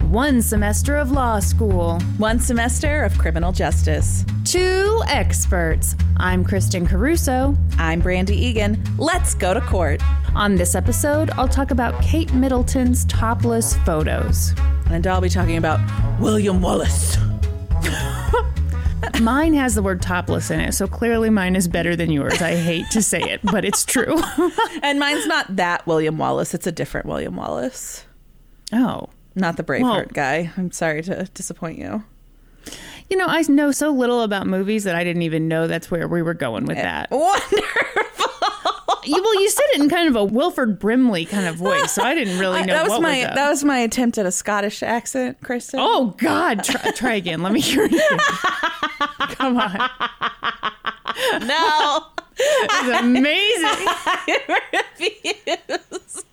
One semester of law school. One semester of criminal justice. Two experts. I'm Kristen Caruso. I'm Brandy Egan. Let's go to court. On this episode, I'll talk about Kate Middleton's topless photos. And I'll be talking about William Wallace. mine has the word topless in it, so clearly mine is better than yours. I hate to say it, but it's true. and mine's not that William Wallace, it's a different William Wallace. Oh. Not the Braveheart well, guy. I'm sorry to disappoint you. You know, I know so little about movies that I didn't even know that's where we were going with eh, that. Wonderful. you, well, you said it in kind of a Wilford Brimley kind of voice, so I didn't really know. that was my was that was my attempt at a Scottish accent, Kristen. Oh God, try, try again. Let me hear it. Come on. No. It's amazing. I refuse.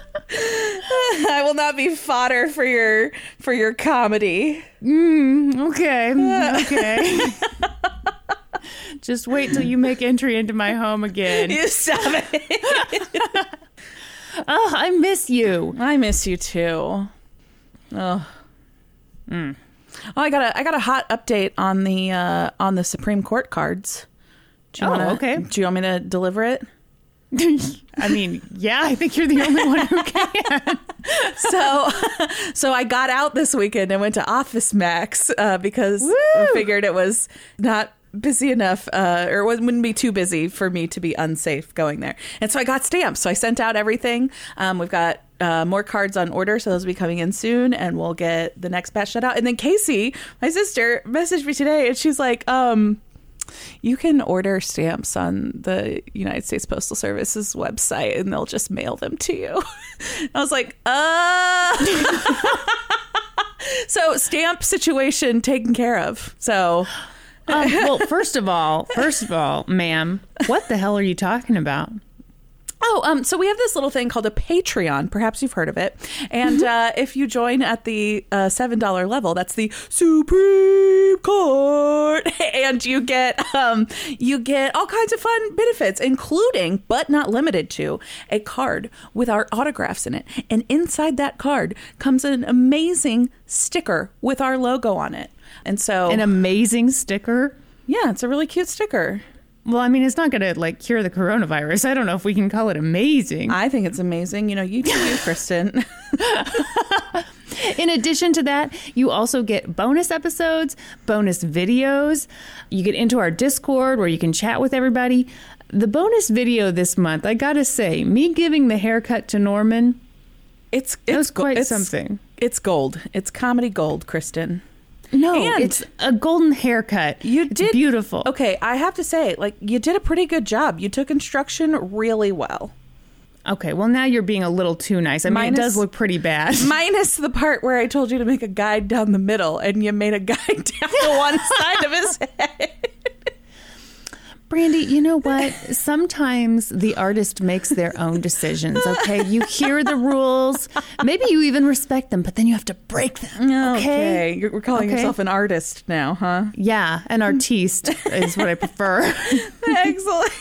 I will not be fodder for your for your comedy. Mm, okay. Okay. Just wait till you make entry into my home again. You stop it. oh, I miss you. I miss you too. Oh. Mm. Oh, I got a I got a hot update on the uh, on the Supreme Court cards. Do you oh, wanna, okay. Do you want me to deliver it? I mean, yeah, I think you're the only one who can. so, so I got out this weekend and went to Office Max uh, because Woo! I figured it was not busy enough, uh, or it wouldn't be too busy for me to be unsafe going there. And so I got stamps. So I sent out everything. Um, we've got uh, more cards on order, so those will be coming in soon, and we'll get the next batch shut out. And then Casey, my sister, messaged me today, and she's like, um, you can order stamps on the United States Postal Service's website and they'll just mail them to you. I was like, uh. so, stamp situation taken care of. So. Um, well, first of all, first of all, ma'am, what the hell are you talking about? Oh, um, so we have this little thing called a Patreon. Perhaps you've heard of it. And mm-hmm. uh, if you join at the uh, seven dollar level, that's the Supreme Court, and you get um, you get all kinds of fun benefits, including but not limited to a card with our autographs in it. And inside that card comes an amazing sticker with our logo on it. And so, an amazing sticker. Yeah, it's a really cute sticker. Well, I mean, it's not going to like cure the coronavirus. I don't know if we can call it amazing. I think it's amazing. You know, you do you, Kristen. In addition to that, you also get bonus episodes, bonus videos. You get into our Discord where you can chat with everybody. The bonus video this month, I got to say, me giving the haircut to Norman, it's it's was quite it's, something. It's gold. It's comedy gold, Kristen. No, and it's a golden haircut. You it's did beautiful. Okay, I have to say, like you did a pretty good job. You took instruction really well. Okay, well now you're being a little too nice. I mean, minus, it does look pretty bad. Minus the part where I told you to make a guide down the middle, and you made a guide down the one side of his head. Brandy, you know what? Sometimes the artist makes their own decisions, okay? You hear the rules. Maybe you even respect them, but then you have to break them. Okay. okay. You're calling okay. yourself an artist now, huh? Yeah, an artiste is what I prefer. Excellent.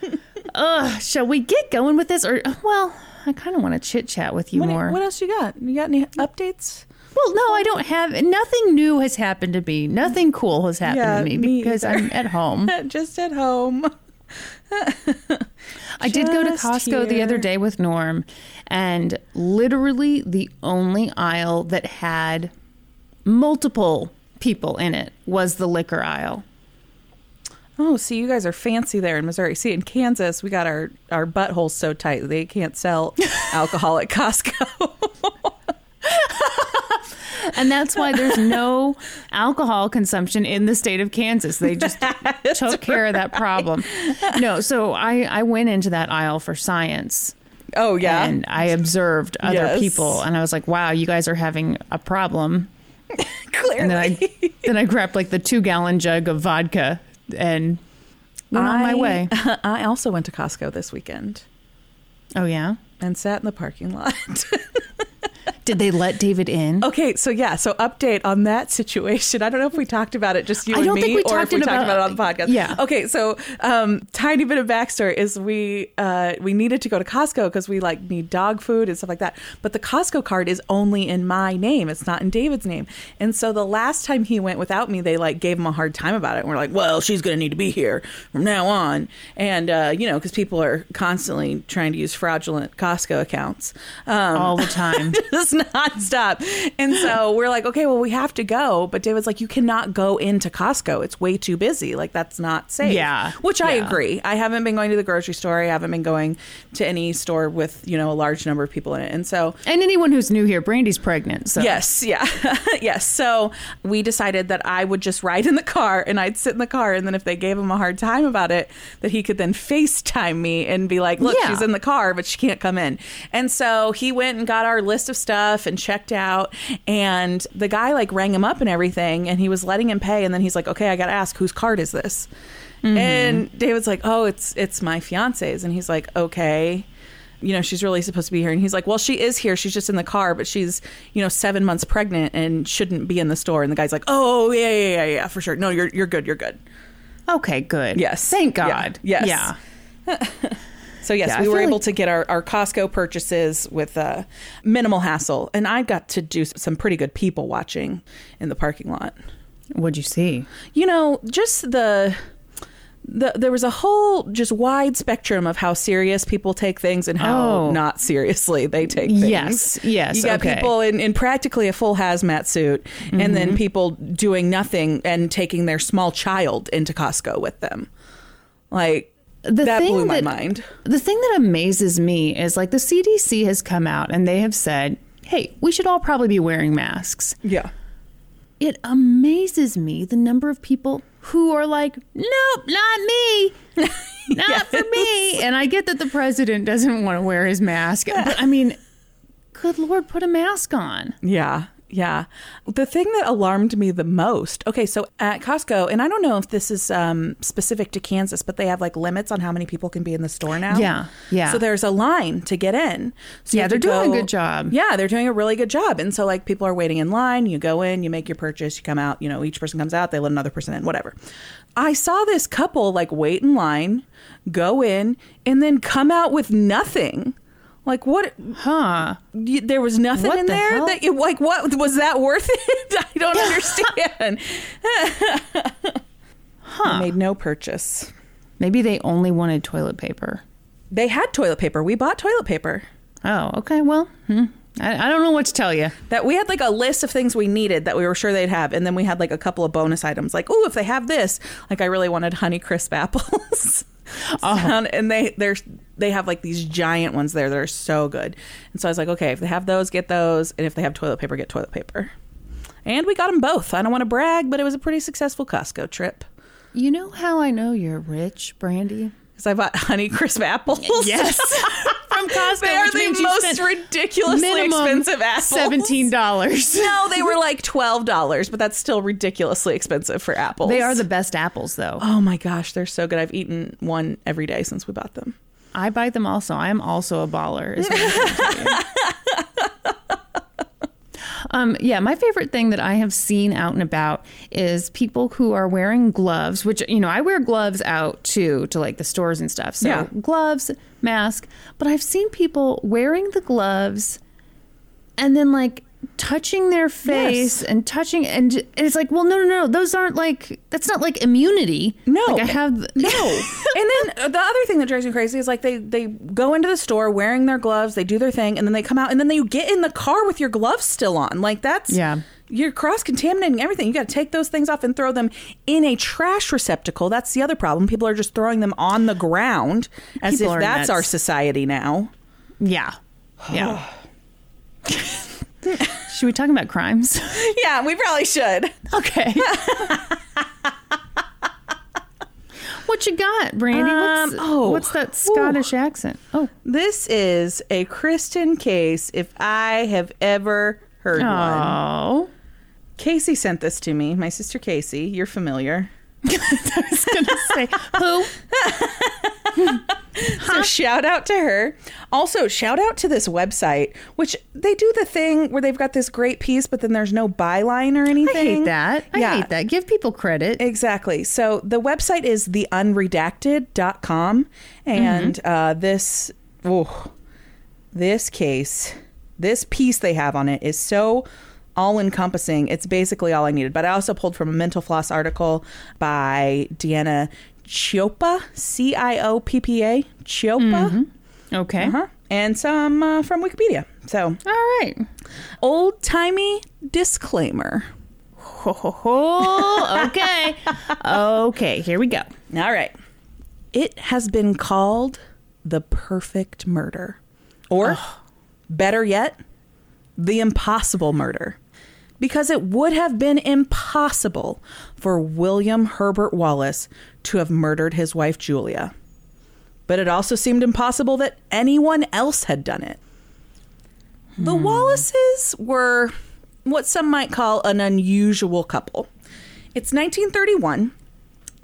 Ugh, shall we get going with this? Or, well, I kind of want to chit chat with you what, more. What else you got? You got any updates? Well, no, I don't have nothing new has happened to me. Nothing cool has happened yeah, to me, me because either. I'm at home. Just at home. I did go to Costco the other day with Norm, and literally the only aisle that had multiple people in it was the liquor aisle. Oh, see, you guys are fancy there in Missouri. See, in Kansas, we got our our buttholes so tight they can't sell alcohol at Costco. And that's why there's no alcohol consumption in the state of Kansas. They just took care of that problem. No, so I, I went into that aisle for science. oh yeah, And I observed other Yes. people and I was like, wow, you guys are having a problem. clearly. And then I then I grabbed like the two gallon jug of vodka and went on my way. I also went to Costco this weekend Oh yeah. and sat in the parking lot. Did they let David in? okay, so yeah, so update on that situation. I don't know if we talked about it, just you I and me, think we or talked if we it talked about- about it on the podcast. Yeah. Okay, so um, tiny bit of backstory is we uh, we needed to go to Costco because we like need dog food and stuff like that. But the Costco card is only in my name; it's not in David's name. And so the last time he went without me, they like gave him a hard time about it. And we're like, "Well, she's going to need to be here from now on," and uh, you know, because people are constantly trying to use fraudulent Costco accounts. Um, All the time. nonstop. And so we're like, okay, well, we have to go. But David's like, you cannot go into Costco. It's way too busy. Like, that's not safe. Yeah. Which I Yeah. agree. I haven't been going to the grocery store. I haven't been going to any store with, you know, a large number of people in it. And so And anyone who's new here, Brandy's pregnant. So Yes, yeah. yes. So we decided that I would just ride in the car and I'd sit in the car. And then if they gave him a hard time about it, that he could then FaceTime me and be like, look, Yeah. she's in the car, but she can't come in. And so he went and got our list of stuff and checked out. And the guy like rang him up and everything. And he was letting him pay. And then he's like, okay, I got to ask, whose card is this? Mm-hmm. And David's like, oh, it's it's my fiance's. And he's like, okay you know, she's really supposed to be here. And he's like, well, she is here. She's just in the car, but she's, you know, seven months pregnant and shouldn't be in the store. And the guy's like, oh, yeah, yeah, yeah, yeah, for sure. No, you're, you're good. You're good. Okay, good. Yes. Thank Yeah. God. Yes. Yeah. So, yes, Yeah, we were able like- to get our, our Costco purchases with uh, minimal hassle. And I got to do some pretty good people watching in the parking lot. What'd you see? you know, just the. The, there was a whole just wide spectrum of how serious people take things and how Oh. not seriously they take things. Yes, yes, You got okay. people in, in practically a full hazmat suit, and Mm-hmm. then people doing nothing and taking their small child into Costco with them. Like The that thing blew my that- mind. The thing that amazes me is like the CDC has come out and they have said, hey, we should all probably be wearing masks. Yeah. It amazes me the number of people who are like, nope, not me. Not for me. And I get that the president doesn't want to wear his mask. But I mean, good Lord, put a mask on. Yeah. Yeah. The thing that alarmed me the most. Okay, so at Costco, and I don't know if this is um, specific to Kansas, but they have like limits on how many people can be in the store now. Yeah, yeah. So there's a line to get in. So Yeah, they're doing a good job. Yeah, they're doing a really good job. And so like people are waiting in line. You go in, you make your purchase, you come out. You know, each person comes out, they let another person in, whatever. I saw this couple like wait in line, go in, and then come out with nothing. Like what? Huh. you, there was nothing What in the there hell? that you like what was that worth it i don't understand I made no purchase Maybe they only wanted toilet paper. they had toilet paper we bought toilet paper Oh, okay. Well, hmm. I, I don't know what to tell you. that we had like a list of things we needed that we were sure they'd have and then we had like a couple of bonus items like oh if they have this like i really wanted honey crisp apples Sound- and they they're they have like these giant ones there that are so good and so i was like okay if they have those get those and if they have toilet paper get toilet paper and we got them both i don't want to brag but it was a pretty successful costco trip You know how I know you're rich, Brandy? because i bought honey crisp apples Yes. From Costco. they are the most ridiculously expensive apples Seventeen dollars. no they were like $12 but that's still ridiculously expensive for apples They are the best apples, though. Oh my gosh, they're so good. I've eaten one every day since we bought them. I buy them also. I am also a baller. is what I'm gonna tell you. um, yeah, my favorite thing that I have seen out and about is people who are wearing gloves, which, you know, I wear gloves out too to like the stores and stuff. So Yeah. gloves, mask. But I've seen people wearing the gloves and then like touching their face and touching, and, and it's like, well, no, no, no, those aren't like that's not like immunity. No. like I have No. and then the other thing that drives me crazy is like they they go into the store wearing their gloves, they do their thing, and then they come out and then they get in the car with your gloves still on. Like that's Yeah. You're cross contaminating everything. You got to take those things off and throw them in a trash receptacle. That's the other problem. People are just throwing them on the ground as People if that's nuts. our society now. yeah, yeah. Should we talk about crimes? yeah, we probably should. Okay. what you got, Brandy? What's, Um, oh, what's that Scottish accent? Oh, This is a Kristen case if I have ever heard one. oh. Casey sent this to me. My sister Casey, you're familiar. I was gonna say who? So shout out to her. Also, shout out to this website, which they do the thing where they've got this great piece, but then there's no byline or anything. I hate that. I Yeah. hate that. Give people credit. Exactly. So the website is theunredacted.com. And uh, this, oh, this case, this piece they have on it is so all encompassing. It's basically all I needed. But I also pulled from a Mental Floss article by Deanna Cioppa, C I O P P A, Cioppa. Okay. Uh-huh. And some uh, from Wikipedia. So, All right. old timey disclaimer. Ho, ho, ho. Okay. okay. Here we go. All right. It has been called the perfect murder. Or, better yet, the impossible murder. Because it would have been impossible for William Herbert Wallace to have murdered his wife, Julia. But it also seemed impossible that anyone else had done it. The Wallaces were what some might call an unusual couple. It's 1931.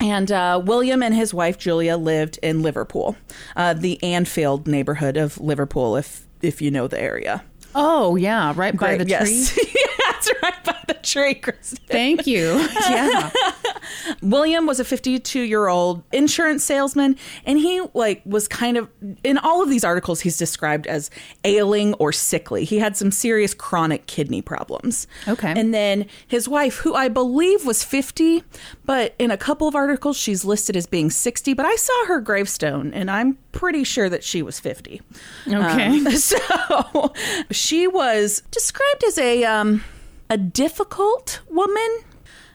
And uh, William and his wife Julia lived in Liverpool, uh, the Anfield neighborhood of Liverpool, if if you know the area. Oh yeah, right by the Great, tree. That's right by the tree, Kristen. Thank you. Yeah. William was a 52 year old insurance salesman, and he like was kind of in all of these articles he's described as ailing or sickly. He had some serious chronic kidney problems. Okay. and then his wife, who I believe was 50, but in a couple of articles she's listed as being 60. But I saw her gravestone, and I'm pretty sure that she was 50. Okay. Um, so she was described as a um, a difficult woman.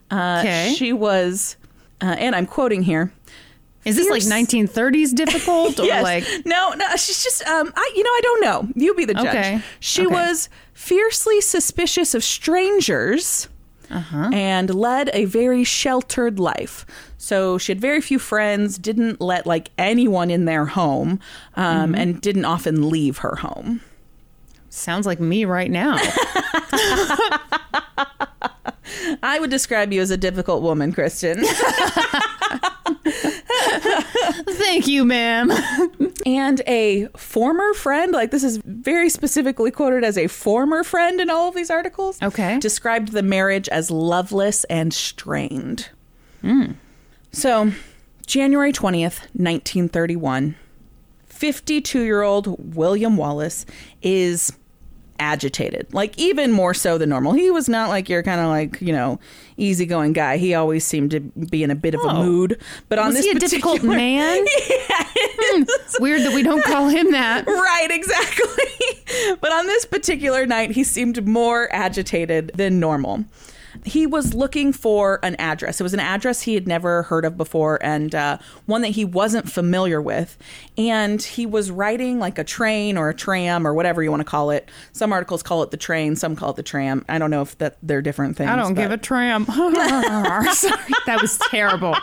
Uh, Okay. She was, uh, and I'm quoting here. Is this like 1930s difficult or Yes. like no, no. She's just, um, I, you know, I don't know. You be the judge. Okay. She Okay. was fiercely suspicious of strangers. Uh-huh. And led a very sheltered life. So she had very few friends, didn't let like anyone in their home, um, Mm-hmm. and didn't often leave her home. Sounds like me right now? I would describe you as a difficult woman, Kristen. Thank you, ma'am. and a former friend, like this is very specifically quoted as a former friend in all of these articles. Okay. Described the marriage as loveless and strained. Hmm. So, January 20th, 1931, 52 year old William Wallace is agitated, like even more so than normal. He was not like your kind of like, you know, easygoing guy. He always seemed to be in a bit of a Oh. mood. But on Was this he a particular difficult man? Hmm. Weird that we don't call him that. Right, exactly. but on this particular night, he seemed more agitated than normal. He was looking for an address. It was an address he had never heard of before and uh, one that he wasn't familiar with. And he was riding like a train or a tram or whatever you want to call it. Some articles call it the train, some call it the tram. I don't know if that they're different things. I don't but- give a tram. Sorry, that was terrible.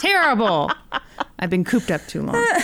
Terrible. I've been cooped up too long.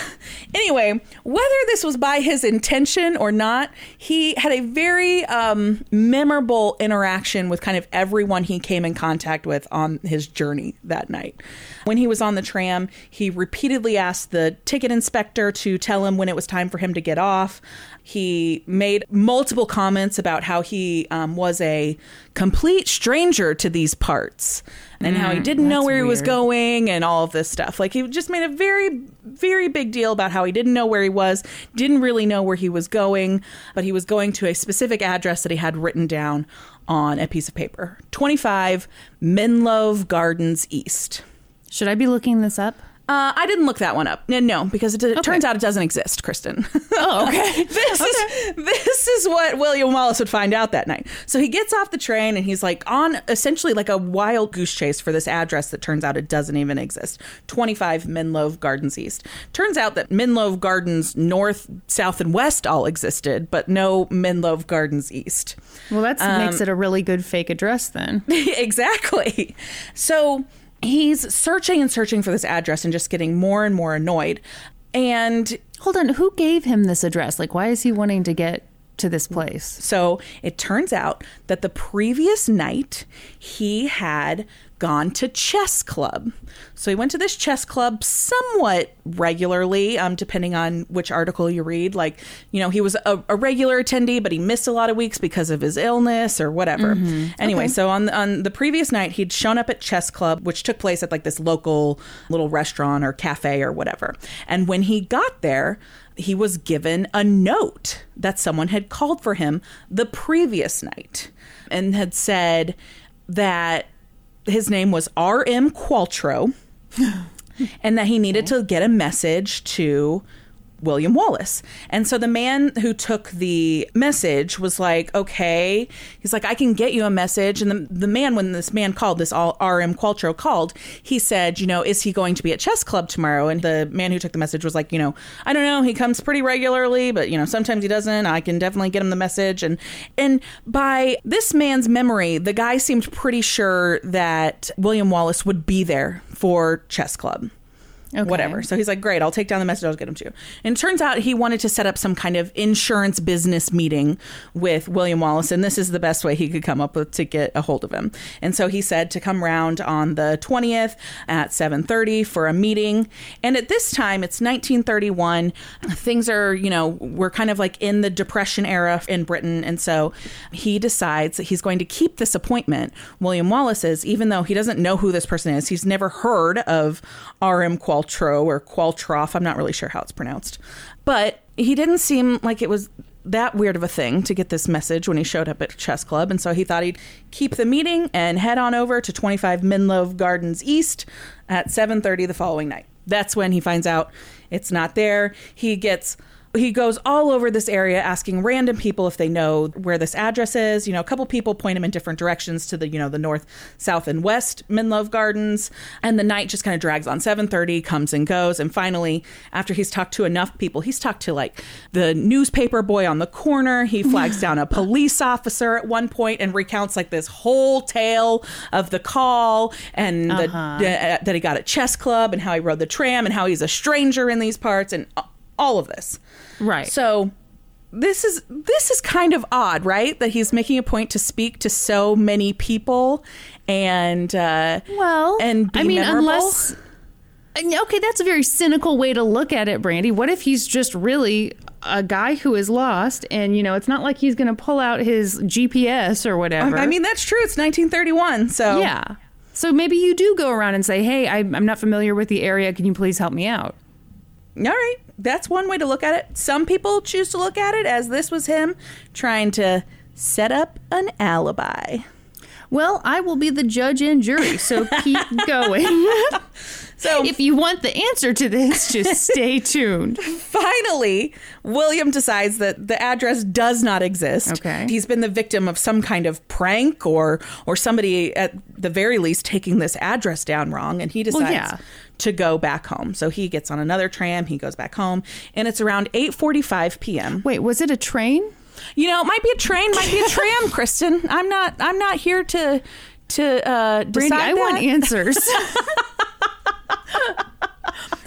Anyway, whether this was by his intention or not, he had a very um, memorable interaction with kind of everyone he came in contact with on his journey that night. When he was on the tram, he repeatedly asked the ticket inspector to tell him when it was time for him to get off. He made multiple comments about how he um, was a complete stranger to these parts and how he mm, didn't know where he was going and all of this stuff. Like he just made a very, very big deal about how he didn't know where he was, didn't really know where he was going, but he was going to a specific address that he had written down on a piece of paper 25 Menlove Gardens East. Should I be looking this up? Uh, I didn't look that one up. No, because it, it turns out it doesn't exist, Kristen. Oh, okay. this is this is what William Wallace would find out that night. So he gets off the train and he's like on essentially like a wild goose chase for this address that turns out it doesn't even exist. 25 Menlove Gardens East. Turns out that Menlove Gardens North, South and West all existed, but no Menlove Gardens East. Well, that makes it a really good fake address then. exactly. So he's searching and searching for this address and just getting more and more annoyed. And Hold on, who gave him this address? Like, why is he wanting to get to this place? So it turns out that the previous night he had gone to chess club. So he went to this chess club somewhat regularly, um, depending on which article you read. Like, you know, he was a, a regular attendee, but he missed a lot of weeks because of his illness or whatever. Anyway, so on on the previous night, he'd shown up at chess club, which took place at like this local little restaurant or cafe or whatever. And when he got there, he was given a note that someone had called for him the previous night and had said that his name was R.M. Qualtrough and that he needed to get a message to William Wallace. And so the man who took the message was like, okay. He's like, I can get you a message. And the, the man, when this man called, this all R.M. Qualtrough called, he said, you know, is he going to be at chess club tomorrow? And the man who took the message was like, you know, I don't know. He comes pretty regularly, but, you know, sometimes he doesn't. I can definitely get him the message. And, and by this man's memory, the guy seemed pretty sure that William Wallace would be there for chess club Okay. whatever. So he's like, great, I'll take down the message, I'll get him to you. And it turns out he wanted to set up some kind of insurance business meeting with William Wallace, and this is the best way he could come up with to get a hold of him. And so he said to come round on the 20th at 7.30 for a meeting. And at this time, it's 1931. Things are, you know, we're kind of like in the Depression era in Britain. And so he decides that he's going to keep this appointment, William Wallace's, even though he doesn't know who this person is. He's never heard of R.M. Qualtrough or Qualtroff. I'm not really sure how it's pronounced. But he didn't seem like it was that weird of a thing to get this message when he showed up at chess club and so he thought he'd keep the meeting and head on over to 25 Menlove Gardens East at 7:30 the following night. That's when he finds out it's not there. He gets he goes all over this area asking random people if they know where this address is. You know, a couple people point him in different directions to the, you know, the north, south, and west Menlove Gardens. And the night just kind of drags on. 7:30 comes and goes. And finally, after he's talked to enough people, he's talked to like the newspaper boy on the corner. He flags down a police officer at one point and recounts like this whole tale of the call and the, uh, that he got at chess club and how he rode the tram and how he's a stranger in these parts and all of this. Right. So this is this is kind of odd, right? That he's making a point to speak to so many people and uh well, and be I mean, memorable. unless okay, that's a very cynical way to look at it, Brandy. What if he's just really a guy who is lost, and you know, it's not like he's going to pull out his GPS or whatever. I mean, that's true. It's 1931, so yeah. So maybe you do go around and say, "Hey, I'm not familiar with the area. Can you please help me out?" All right. That's one way to look at it. Some people choose to look at it as this was him trying to set up an alibi. Well, I will be the judge and jury, so keep going. So if you want the answer to this, just stay tuned. finally, William decides that the address does not exist. Okay. He's been the victim of some kind of prank or or somebody at the very least taking this address down wrong and he decides yeah. to go back home. So he gets on another tram, he goes back home, and it's around 8:45 p.m. Wait, was it a train? You know, it might be a train, might be a tram, Kristen. I'm not I'm not here to to uh decide Brandy, I want answers.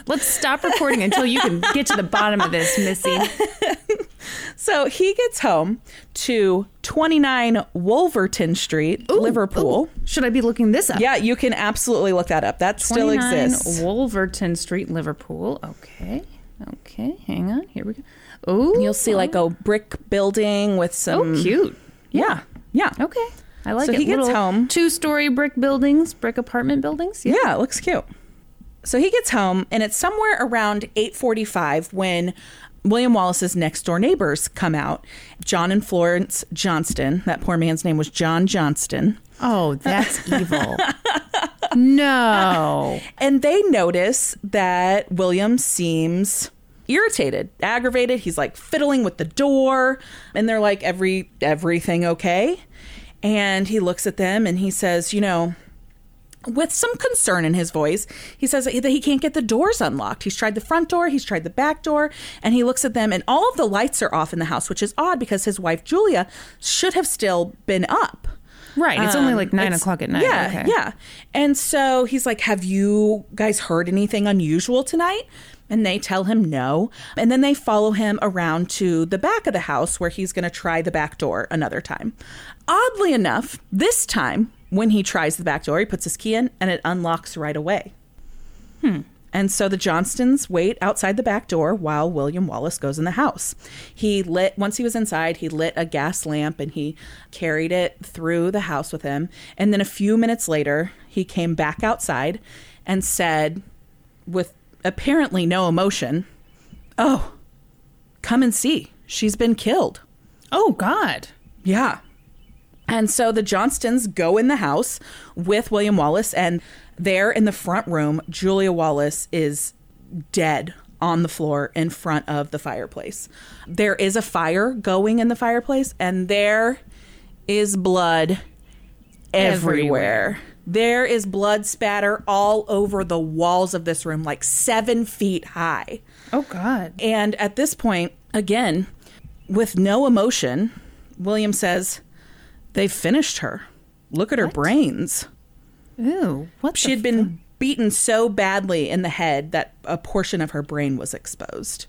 Let's stop recording until you can get to the bottom of this, Missy. So he gets home to 29 Wolverton Street, Liverpool. Should I be looking this up? Yeah, you can absolutely look that up. That still exists. Wolverton Street, Liverpool. Okay. Okay. Hang on. Here we go. Oh, You'll see like a brick building with some. oh, cute. Yeah, yeah. Okay. I like So it. he gets Little home. Two-story brick buildings, brick apartment buildings. Yeah. Yeah, it looks cute. So he gets home, and it's somewhere around 8:45 when William Wallace's next door neighbors come out. John and Florence Johnston. That poor man's name was John Johnston. Oh, that's evil. no. And they notice that William seems irritated, aggravated. He's like fiddling with the door, and they're like, "Every everything okay?" And he looks at them and he says, "You know." With some concern in his voice, he says that he can't get the doors unlocked. He's tried the front door, he's tried the back door, and he looks at them, and all of the lights are off in the house, which is odd because his wife Julia should have still been up. Right. It's only Um, like nine o'clock at night. Yeah, Okay. yeah. And so he's like, "Have you guys heard anything unusual tonight?" And they tell him no. And then they follow him around to the back of the house where he's going to try the back door another time. Oddly enough, this time when he tries the back door, he puts his key in and it unlocks right away. Hmm. And so the Johnstons wait outside the back door while William Wallace goes in the house. He lit, once he was inside, he lit a gas lamp and he carried it through the house with him. And then a few minutes later, he came back outside and said, with apparently no emotion, Oh, come and see. She's been killed. Oh God. Yeah. And so the Johnstons go in the house with William Wallace, and there in the front room, Julia Wallace is dead on the floor in front of the fireplace. There is a fire going in the fireplace, and there is blood everywhere. Everywhere. There is blood spatter all over the walls of this room, like seven feet high. Oh God. And at this point, again, with no emotion, William says, They've finished her. Look at her brains. Ew. What? She had been beaten so badly in the head that a portion of her brain was exposed.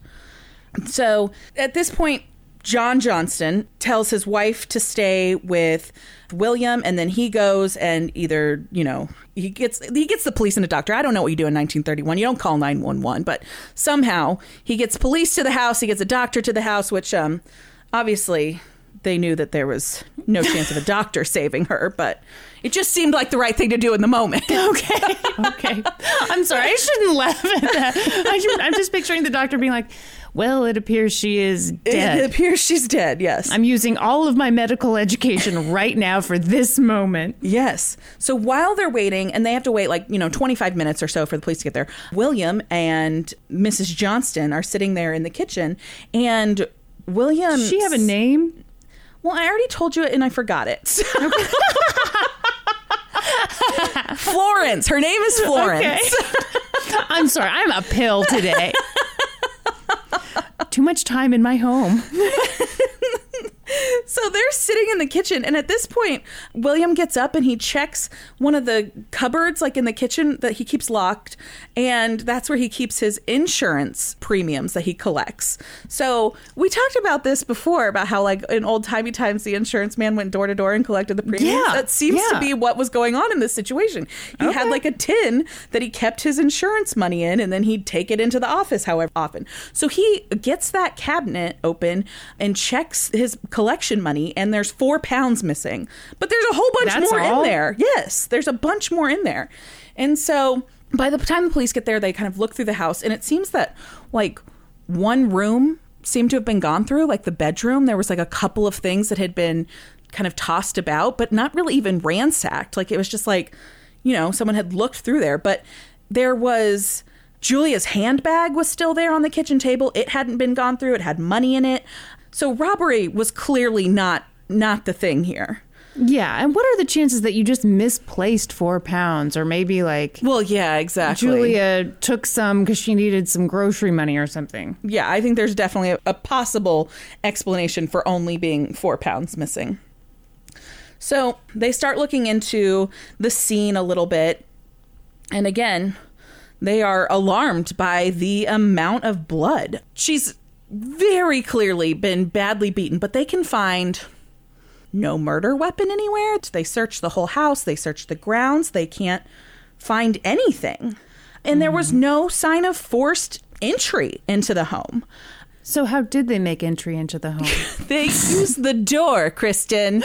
So at this point, John Johnston tells his wife to stay with William, and then he goes and either you know he gets he gets the police and a doctor. I don't know what you do in 1931. You don't call 911, but somehow he gets police to the house. He gets a doctor to the house, which um obviously they knew that there was no chance of a doctor saving her, but it just seemed like the right thing to do in the moment. Okay. okay. I'm sorry. I shouldn't laugh at that. I I'm just picturing the doctor being like, "Well, it appears she is dead. It appears she's dead. Yes. I'm using all of my medical education right now for this moment. Yes. So while they're waiting, and they have to wait like, you know, 25 minutes or so for the police to get there, William and Mrs. Johnston are sitting there in the kitchen. And William. Does she have a name? Well, I already told you it and I forgot it. Florence. Her name is Florence. I'm sorry. I'm a pill today. Too much time in my home. So they're sitting in the kitchen, and at this point, William gets up and he checks one of the cupboards, like in the kitchen, that he keeps locked, and that's where he keeps his insurance premiums that he collects. So we talked about this before about how, like in old timey times, the insurance man went door to door and collected the premiums. Yeah, that seems to be what was going on in this situation. He had like a tin that he kept his insurance money in, and then he'd take it into the office, however often. So he gets that cabinet open and checks his collection money, and there's four pounds missing. But there's a whole bunch That's more all? in there. Yes, there's a bunch more in there. And so by the time the police get there, they kind of look through the house, and it seems that like one room seemed to have been gone through, like the bedroom. There was like a couple of things that had been kind of tossed about, but not really even ransacked. Like it was just like, you know, someone had looked through there. But there was Julia's handbag was still there on the kitchen table. It hadn't been gone through. It had money in it. So robbery was clearly not not the thing here. Yeah. And what are the chances that you just misplaced four pounds or maybe like Well, yeah, exactly. Julia took some because she needed some grocery money or something? Yeah, I think there's definitely a, a possible explanation for only being four pounds missing. So they start looking into the scene a little bit. And again, they are alarmed by the amount of blood. She's very clearly been badly beaten, but they can find no murder weapon anywhere. They search the whole house, they search the grounds, they can't find anything. And there was no sign of forced entry into the home. So how did they make entry into the home? They used the door, Kristen.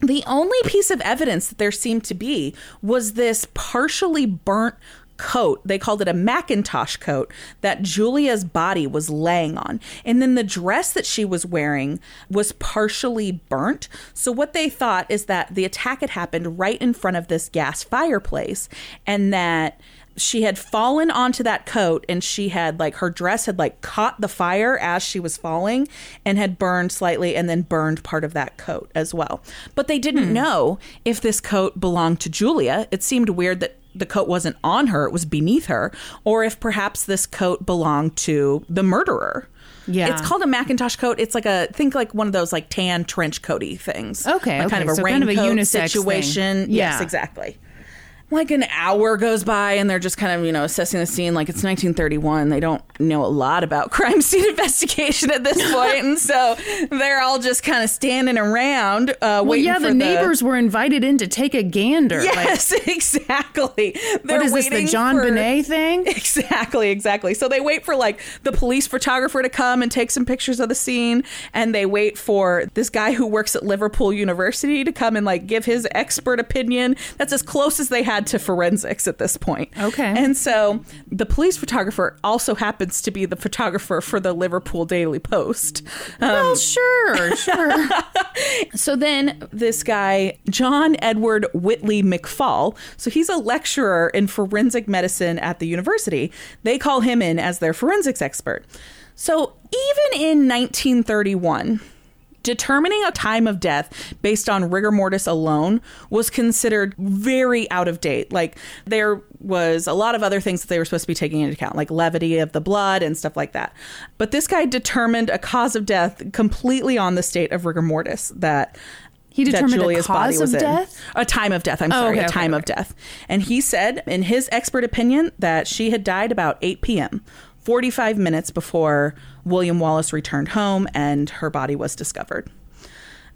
The only piece of evidence that there seemed to be was this partially burnt coat. They called it a Macintosh coat that Julia's body was laying on. And then the dress that she was wearing was partially burnt. So, what they thought is that the attack had happened right in front of this gas fireplace and that she had fallen onto that coat and she had like her dress had like caught the fire as she was falling and had burned slightly and then burned part of that coat as well. But they didn't hmm. know if this coat belonged to Julia. It seemed weird that the coat wasn't on her, it was beneath her, or if perhaps this coat belonged to the murderer. Yeah. It's called a Macintosh coat. It's like a think like one of those like tan trench coaty things. Okay, Like kind of a so kind of a raincoat unisex thing. situation. Yes, Yeah. exactly. Like an hour goes by and they're just kind of, you know, assessing the scene like it's 1931. They don't know a lot about crime scene investigation at this point, and so they're all just kind of standing around uh, Well, yeah, for the neighbors were invited in to take a gander. Like, Yes, exactly. They're what is this, the John for- thing? Exactly, exactly. So they wait for like the police photographer to come and take some pictures of the scene, and they wait for this guy who works at Liverpool University to come and like give his expert opinion. That's as close as they had to forensics at this point. Okay. And so the police photographer also happens to be the photographer for the Liverpool Daily Post. Um, well, sure, sure. so then this guy, John Edward Whitley MacFall, so he's a lecturer in forensic medicine at the university. They call him in as their forensics expert. So even in 1931, determining a time of death based on rigor mortis alone was considered very out of date. Like there was a lot of other things that they were supposed to be taking into account, like levity of the blood and stuff like that. But this guy determined a cause of death completely on the state of rigor mortis that He that determined a Julia's body cause was of in. death? A time of death. I'm Oh, sorry, okay, a okay, time of okay. death. And he said, in his expert opinion, that she had died about 8 p.m., 45 minutes before William Wallace returned home and her body was discovered.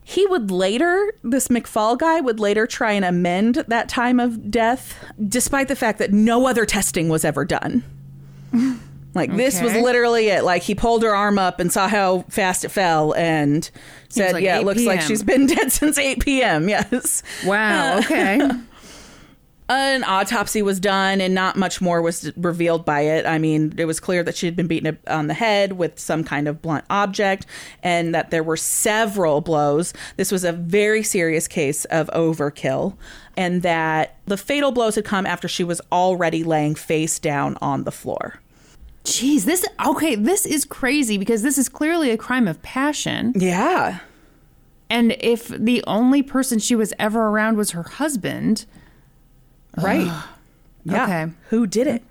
He would later, this MacFall guy would later try and amend that time of death, despite the fact that no other testing was ever done. Like this was literally it. Like he pulled her arm up and saw how fast it fell and said, like "Yeah, it 8 looks like she's been dead since 8 p.m." Yes. Wow. Okay. An autopsy was done and not much more was revealed by it. I mean, it was clear that she had been beaten on the head with some kind of blunt object and that there were several blows. This was a very serious case of overkill and that the fatal blows had come after she was already laying face down on the floor. Jeez, this okay. This is crazy because this is clearly a crime of passion. Yeah. And if the only person she was ever around was her husband, Right. yeah. Okay. Who did it?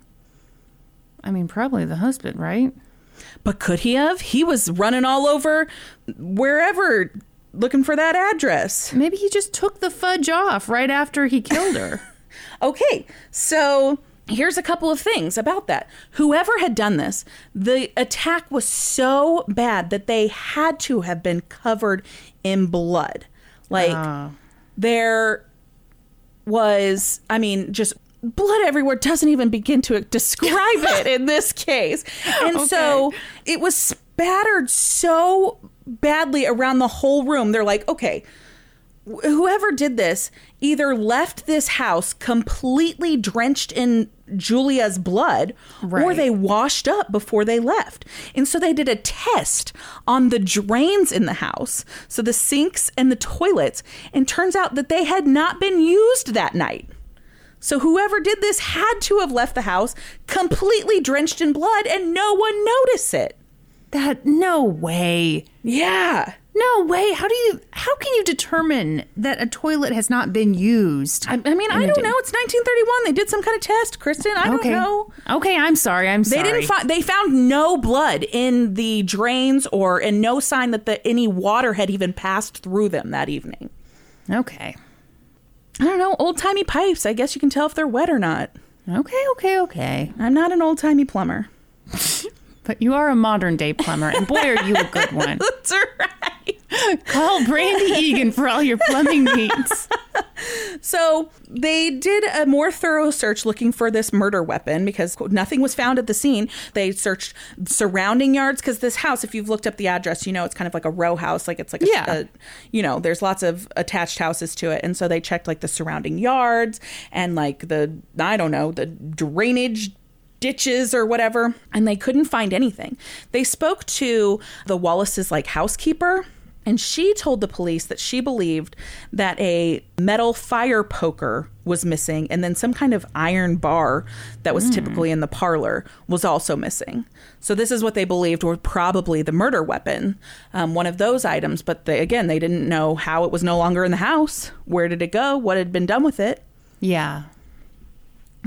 I mean, probably the husband, right? But could he have? He was running all over wherever looking for that address. Maybe he just took the fudge off right after he killed her. Okay, so here's a couple of things about that. Whoever had done this, the attack was so bad that they had to have been covered in blood. Like, Ah. there was, I mean, just blood everywhere doesn't even begin to describe it in this case. And so it was spattered so badly around the whole room. They're like, okay, whoever did this either left this house completely drenched in Julia's blood or they washed up before they left. And so they did a test on the drains in the house, so the sinks and the toilets, and turns out that they had not been used that night. So whoever did this had to have left the house completely drenched in blood and no one noticed it. that no way. Yeah. No way. How do you how can you determine that a toilet has not been used? I, I mean, I don't day? know. It's 1931. They did some kind of test, Kristen. I okay. don't know. Okay, I'm sorry. I'm They sorry. didn't find. They found no blood in the drains, or and no sign that the, any water had even passed through them that evening. Okay. I don't know. Old timey pipes. I guess you can tell if they're wet or not. Okay, okay, okay. I'm not an old timey plumber. But you are a modern day plumber, and boy, are you a good one. That's right. Call Brandy Egan for all your plumbing needs. So they did a more thorough search looking for this murder weapon because nothing was found at the scene. They searched surrounding yards because this house, if you've looked up the address, you know it's kind of like a row house. Like it's like, a, Yeah. a- you know, there's lots of attached houses to it. And so they checked like the surrounding yards and like the, I don't know, the drainage ditches or whatever, and they couldn't find anything. They spoke to the Wallace's like housekeeper, and she told the police that she believed that a metal fire poker was missing, and then some kind of iron bar that was typically in the parlor was also missing. So this is what they believed were probably the murder weapon, um, one of those items. But they, again, they didn't know how it was no longer in the house. Where did it go? What had been done with it? Yeah.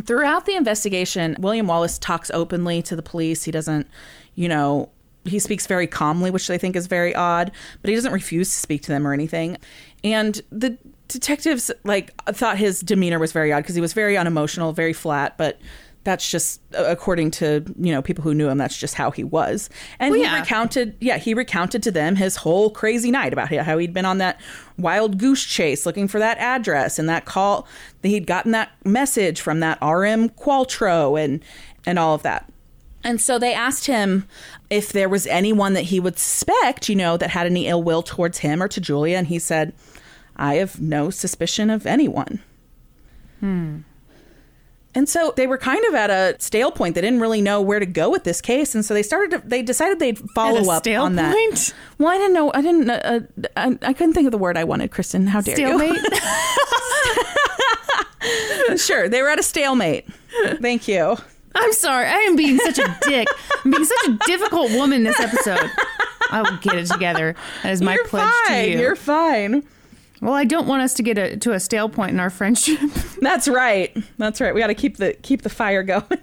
Throughout the investigation, William Wallace talks openly to the police. He doesn't, you know, he speaks very calmly, which they think is very odd, but he doesn't refuse to speak to them or anything. And the detectives like thought his demeanor was very odd because he was very unemotional, very flat, but that's just uh, according to, you know, people who knew him, that's just how he was. And Well, he yeah. recounted, yeah, he recounted to them his whole crazy night about how he'd been on that wild goose chase looking for that address and that call that he'd gotten that message from that RM Qualtrough and and all of that. And so they asked him if there was anyone that he would suspect, you know, that had any ill will towards him or to Julia, and he said, "I have no suspicion of anyone." Hmm. And so they were kind of at a stale point. They didn't really know where to go with this case, and so they started. To, they decided they'd follow up on that. point? Well, I didn't know. I didn't. Uh, uh, I, I couldn't think of the word I wanted. Kristen, how dare Stalemate. you? sure, they were at a stalemate. Thank you. I'm sorry. I am being such a dick. I'm being such a difficult woman this episode. I will get it together. That is my You're pledge fine. to you. You're fine. Well, I don't want us to get a, to a stale point in our friendship. That's right. That's right. We got to keep the keep the fire going.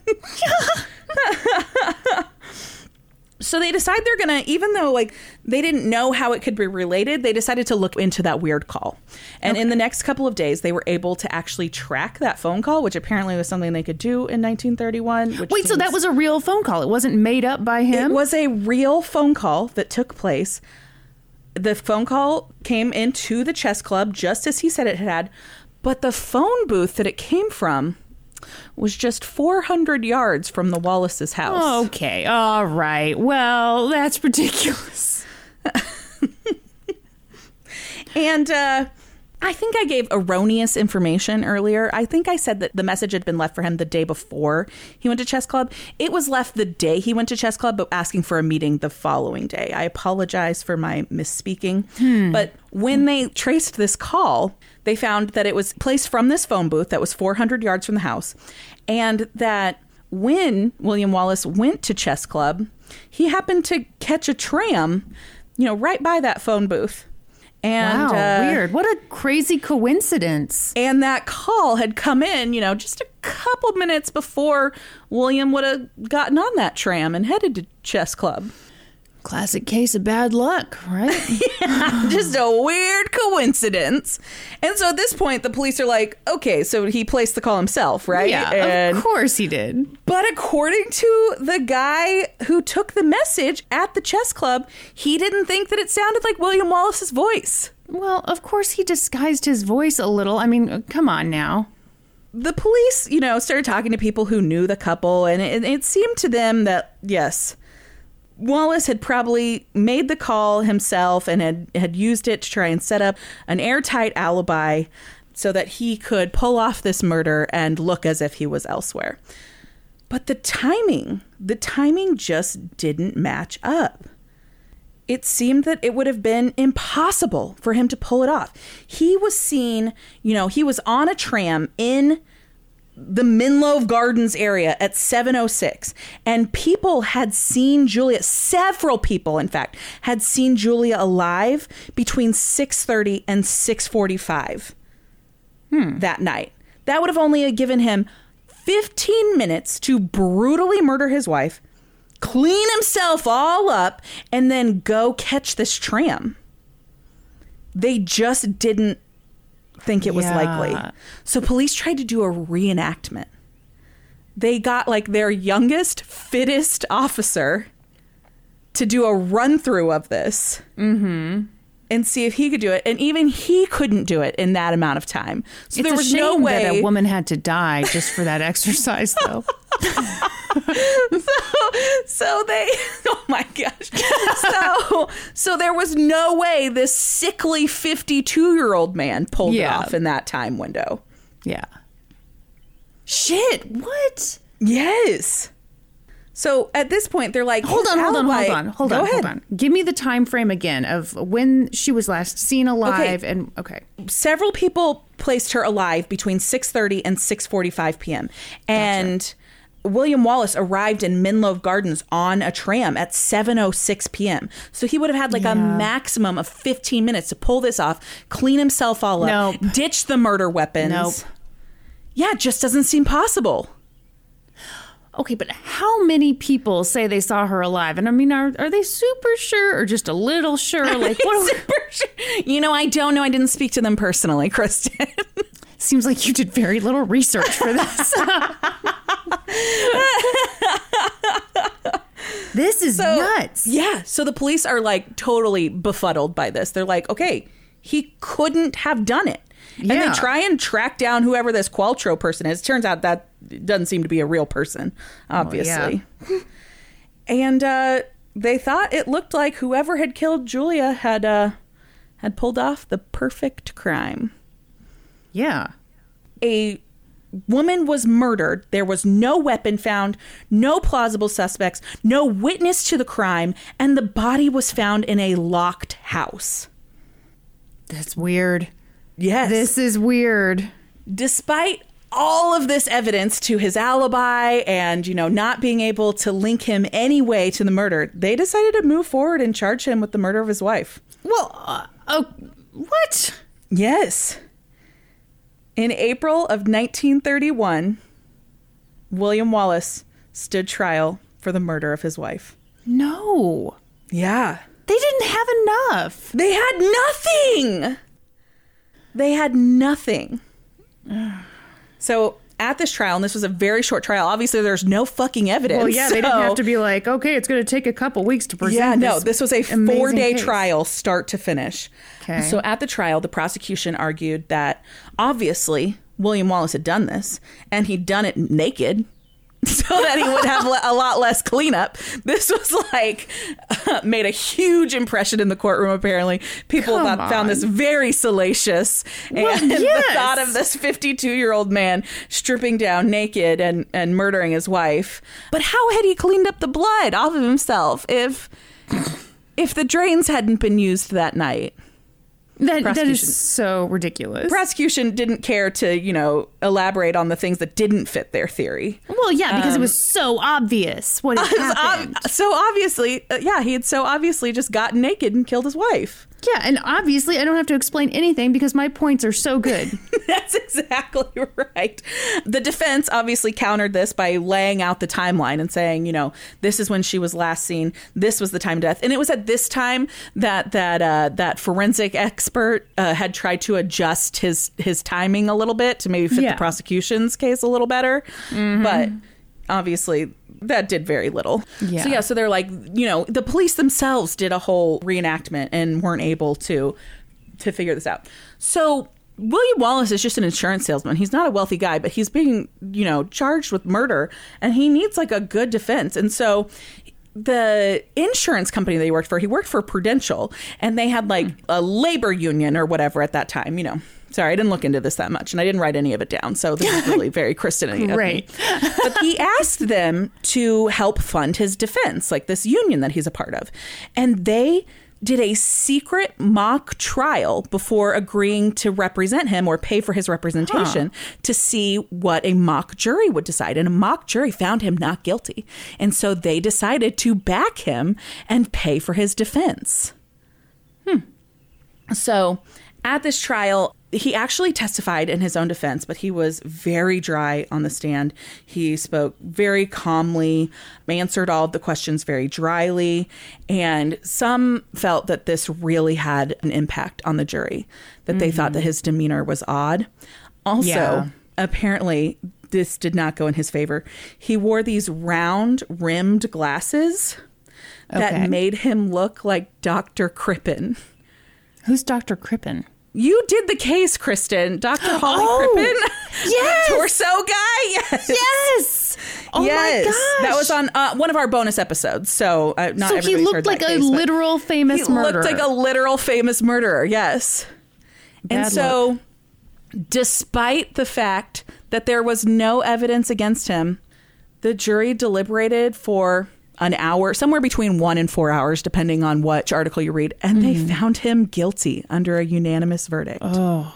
so they decide they're gonna, even though like they didn't know how it could be related, they decided to look into that weird call. And in the next couple of days, they were able to actually track that phone call, which apparently was something they could do in 1931. Which Wait, so that was a real phone call? It wasn't made up by him? it was a real phone call that took place. The phone call came into the chess club just as he said it had, but the phone booth that it came from was just 400 yards from the Wallace's house. Okay, all right. Well, that's ridiculous. And uh, I think I gave erroneous information earlier. I think I said that the message had been left for him the day before he went to chess club. It was left the day he went to chess club, but asking for a meeting the following day. I apologize for my misspeaking. Hmm. But when they traced this call, they found that it was placed from this phone booth that was 400 yards from the house, and that when William Wallace went to chess club, he happened to catch a tram, you know, right by that phone booth. And wow, uh, weird. What a crazy coincidence. and that call had come in, you know, just a couple minutes before William would have gotten on that tram and headed to chess club. Classic case of bad luck, right? just a weird coincidence. And so at this point, the police are like, okay, so he placed the call himself, right? yeah, And- of course he did. But according to the guy who took the message at the chess club, he didn't think that it sounded like William Wallace's voice. Well, of course he disguised his voice a little. I mean, come on now. the police, you know, started talking to people who knew the couple, and it, it seemed to them that yes, Wallace had probably made the call himself and had had used it to try and set up an airtight alibi so that he could pull off this murder and look as if he was elsewhere. But the timing, the timing just didn't match up. It seemed that it would have been impossible for him to pull it off. He was seen, you know, he was on a tram in the Menlove Gardens area at 706 and people had seen Julia several people in fact had seen Julia alive between 6:30 and 6:45 that night. That would have only given him 15 minutes to brutally murder his wife, clean himself all up and then go catch this tram. They just didn't think it was Yeah. likely. So police tried to do a reenactment. They got like their youngest, fittest officer to do a run through of this. Mm-hmm. And see if he could do it. And even he couldn't do it in that amount of time. So it's there was no way that a woman had to die just for that exercise, though. so they oh my gosh so so there was no way this sickly 52 year old man pulled Yeah. it off in that time window Yeah. Shit. What? yes so at this point they're like Hold on, hold on, hold on, hold on, hold on. Give me the time frame again of when she was last seen alive and okay. several people placed her alive between 6.30 and 6.45 p.m and william wallace arrived in menlove gardens on a tram at 7.06 p.m so he would have had like a maximum of 15 minutes to pull this off clean himself all up Nope. ditch the murder weapons Nope. yeah it just doesn't seem possible Okay, but how many people say they saw her alive? And I mean, are are they super sure or just a little sure? Like, what? Super sure. you know i don't know i didn't speak to them personally kristen Seems like you did very little research for this. this is nuts. Yeah. So the police are like totally befuddled by this. They're like, okay, he couldn't have done it. Yeah. And they try and track down whoever this Qualtrough person is. Turns out that doesn't seem to be a real person, obviously. and uh, they thought it looked like whoever had killed Julia had uh, had pulled off the perfect crime. Yeah. A woman was murdered. There was no weapon found, no plausible suspects, no witness to the crime, and the body was found in a locked house. That's weird. Yes. This is weird. despite all of this evidence to his alibi and, you know, not being able to link him any way to the murder, they decided to move forward and charge him with the murder of his wife. Well, uh, oh, what? Yes. In April of 1931, William Wallace stood trial for the murder of his wife. No. Yeah. They didn't have enough. They had nothing. They had nothing. So at this trial, and this was a very short trial, obviously there's no fucking evidence. Well, yeah, they didn't have to be like, okay, it's going to take a couple weeks to present. Yeah, no, this was a four day case. trial, start to finish. Okay. So at the trial, the prosecution argued that obviously William Wallace had done this and he'd done it naked. So that he would have a lot less cleanup. This was like made a huge impression in the courtroom. Apparently, people Come thought, found this very salacious, and the thought of this fifty-two-year-old man stripping down naked and and murdering his wife. But how had he cleaned up the blood off of himself if if the drains hadn't been used that night? That, that is so ridiculous. Prosecution didn't care to, you know, elaborate on the things that didn't fit their theory. well, yeah, because it was so obvious what It ob- happened. so obviously, uh, yeah, he had so obviously just gotten naked and killed his wife. Yeah, and obviously I don't have to explain anything because my points are so good. That's exactly right. The defense obviously countered this by laying out the timeline and saying, you know, this is when she was last seen. This was the time of death, and it was at this time that that uh, that forensic expert uh, had tried to adjust his his timing a little bit to maybe fit Yeah. the prosecution's case a little better, but obviously that did very little. Yeah. So yeah, so they're like, you know, the police themselves did a whole reenactment and weren't able to to figure this out. So William Wallace is just an insurance salesman. He's not a wealthy guy, but he's being, you know, charged with murder and he needs like a good defense. And so the insurance company that he worked for, he worked for Prudential and they had like hmm. a labor union or whatever at that time, you know. Sorry, I didn't look into this that much and I didn't write any of it down. So this is really very Kristen Right. but he asked them to help fund his defense, like this union that he's a part of. And they did a secret mock trial before agreeing to represent him or pay for his representation to see what a mock jury would decide. And a mock jury found him not guilty. And so they decided to back him and pay for his defense. Hmm. So at this trial, he actually testified in his own defense, but he was very dry on the stand. He spoke very calmly, answered all of the questions very dryly, and some felt that this really had an impact on the jury, that they thought that mm-hmm. his demeanor was odd. Also, Yeah. apparently, this did not go in his favor. He wore these round rimmed glasses Okay. that made him look like Dr. Crippen. Who's Dr. Crippen? You did the case, Kristen. Dr. Hawley Oh, Crippen. yes. Torso guy. Yes. Yes. Oh yes. my gosh. That was on uh, one of our bonus episodes. So uh, not so he looked like a case, literal famous He murderer. looked like a literal famous murderer. Yes. and Bad so, despite the fact that there was no evidence against him, the jury deliberated for an hour, somewhere between one and four hours, depending on which article you read, and they mm. found him guilty under a unanimous verdict. Oh,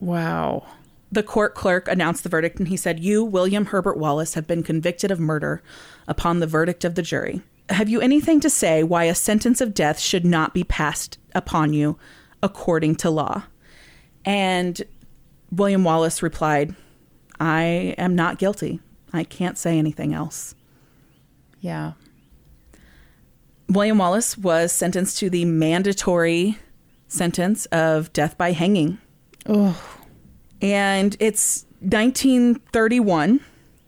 wow. The court clerk announced the verdict and he said, You, William Herbert Wallace, have been convicted of murder upon the verdict of the jury. Have you anything to say why a sentence of death should not be passed upon you according to law? And William Wallace replied, I am not guilty. I can't say anything else. Yeah. William Wallace was sentenced to the mandatory sentence of death by hanging. Oh. And it's 1931.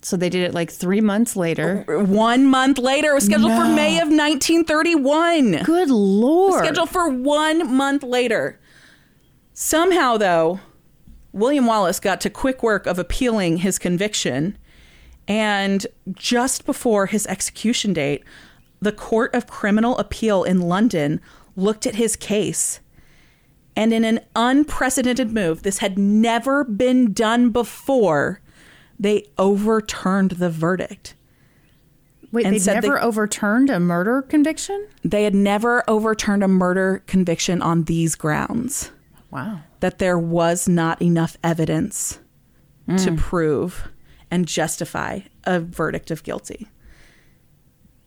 So they did it like three months later. Uh, one month later, it was scheduled for May of 1931. Good lord. Scheduled for one month later. Somehow, though, William Wallace got to quick work of appealing his conviction. And just before his execution date, the Court of Criminal Appeal in London looked at his case. And in an unprecedented move, this had never been done before, they overturned the verdict. Wait, they never they- overturned a murder conviction? They had never overturned a murder conviction on these grounds Wow. that there was not enough evidence to hmm. prove and justify a verdict of guilty.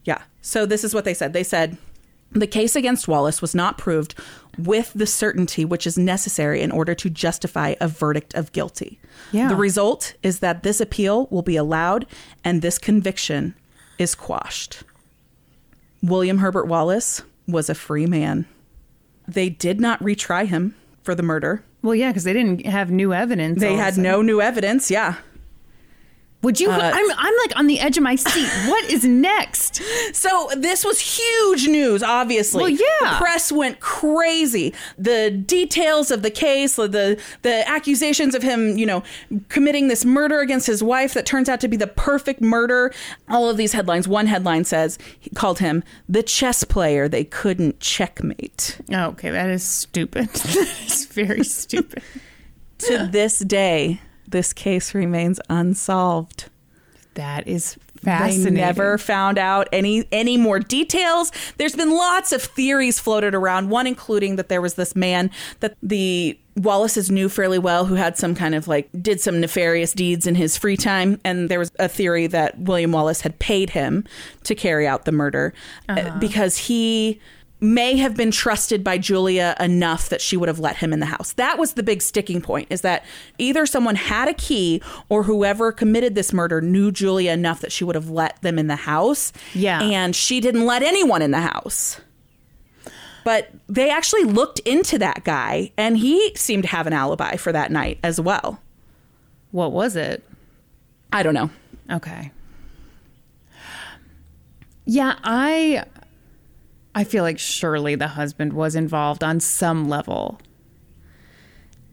Yeah. So this is what they said. They said the case against Wallace was not proved with the certainty which is necessary in order to justify a verdict of guilty. Yeah. The result is that this appeal will be allowed and this conviction is quashed. William Herbert Wallace was a free man. They did not retry him for the murder. Well, yeah, because they didn't have new evidence. They all of a had no new evidence. Yeah. Would you? Uh, I'm, I'm like on the edge of my seat. What is next? So this was huge news, obviously. Well, yeah. The press went crazy. The details of the case, the the accusations of him, you know, committing this murder against his wife that turns out to be the perfect murder. All of these headlines. One headline says he called him the chess player they couldn't checkmate. Oh, okay, that is stupid. that is very stupid. To this day, this case remains unsolved. That is fascinating. They never found out any any more details. There's been lots of theories floated around. One including that there was this man that the Wallaces knew fairly well who had some kind of like did some nefarious deeds in his free time, and there was a theory that William Wallace had paid him to carry out the murder uh, because he may have been trusted by Julia enough that she would have let him in the house. That was the big sticking point is that either someone had a key or whoever committed this murder knew Julia enough that she would have let them in the house. Yeah. And she didn't let anyone in the house. But they actually looked into that guy and he seemed to have an alibi for that night as well. What was it? I don't know. Okay. Yeah, I I feel like surely the husband was involved on some level.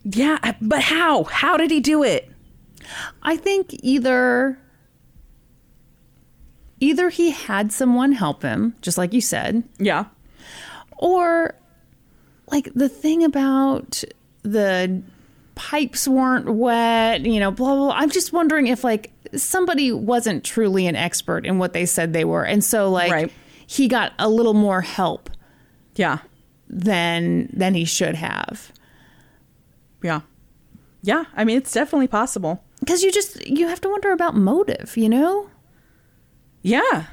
Yeah, but how? How did he do it? I think either either he had someone help him, just like you said, Yeah. or like the thing about the pipes weren't wet, you know, blah, blah, blah. I'm just wondering if like somebody wasn't truly an expert in what they said they were. And so like Right. He got a little more help Yeah. than than he should have. Yeah. Yeah. I mean, it's definitely possible. Because you just you have to wonder about motive, you know? Yeah.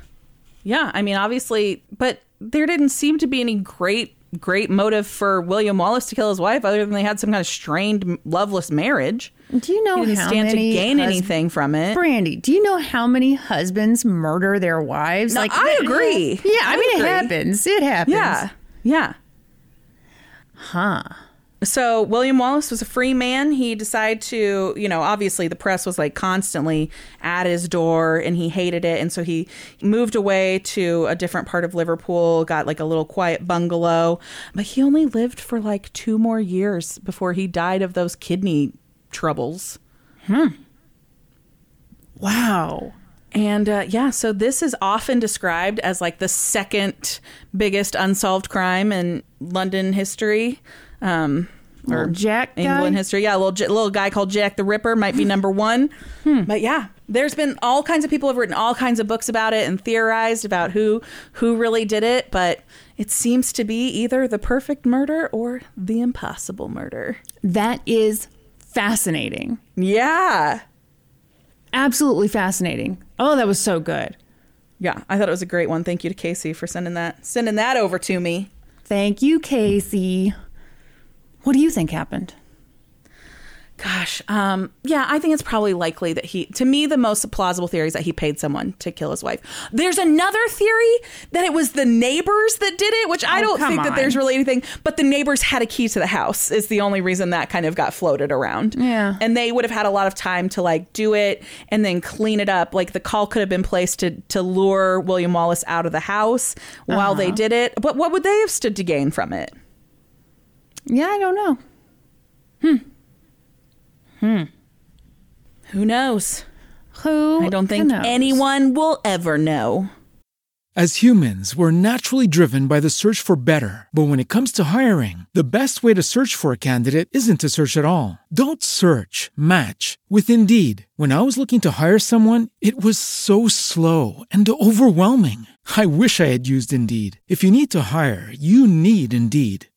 Yeah. I mean, obviously, but there didn't seem to be any great, great motive for William Wallace to kill his wife other than they had some kind of strained, loveless marriage. Do you know He didn't how stand to many gain hus- anything from it. Brandy, do you know how many husbands murder their wives? No, I agree. Yeah, I, I mean agree. it happens. It happens. Yeah. Yeah. Huh. So William Wallace was a free man. He decided to, you know, obviously the press was like constantly at his door and he hated it. And so he moved away to a different part of Liverpool, got like a little quiet bungalow. But he only lived for like two more years before he died of those kidney troubles. Hmm. Wow. And uh, yeah, so this is often described as like the second biggest unsolved crime in London history. Um, or Jack guy? History. Yeah, a little, little guy called Jack the Ripper might be number one. But yeah, there's been all kinds of people have written all kinds of books about it and theorized about who who really did it. But it seems to be either the perfect murder or the impossible murder. That is fascinating. Yeah. Absolutely fascinating. Oh, that was so good. Yeah, I thought it was a great one. Thank you to Casey for sending that sending that over to me. Thank you, Casey. What do you think happened? Gosh, um, yeah, I think it's probably likely that he. To me, the most plausible theory is that he paid someone to kill his wife. There's another theory that it was the neighbors that did it, which I Oh, don't think that there's really anything. But the neighbors had a key to the house. Is the only reason that kind of got floated around. Yeah. and they would have had a lot of time to like do it and then clean it up. Like the call could have been placed to to lure William Wallace out of the house while they Uh-huh. did it. But what would they have stood to gain from it? Yeah, I don't know. Hmm. Hmm. Who knows? Who? I don't think knows? anyone will ever know. As humans, we're naturally driven by the search for better. But when it comes to hiring, the best way to search for a candidate isn't to search at all. Don't search, match with Indeed. When I was looking to hire someone, it was so slow and overwhelming. I wish I had used Indeed. If you need to hire, you need Indeed.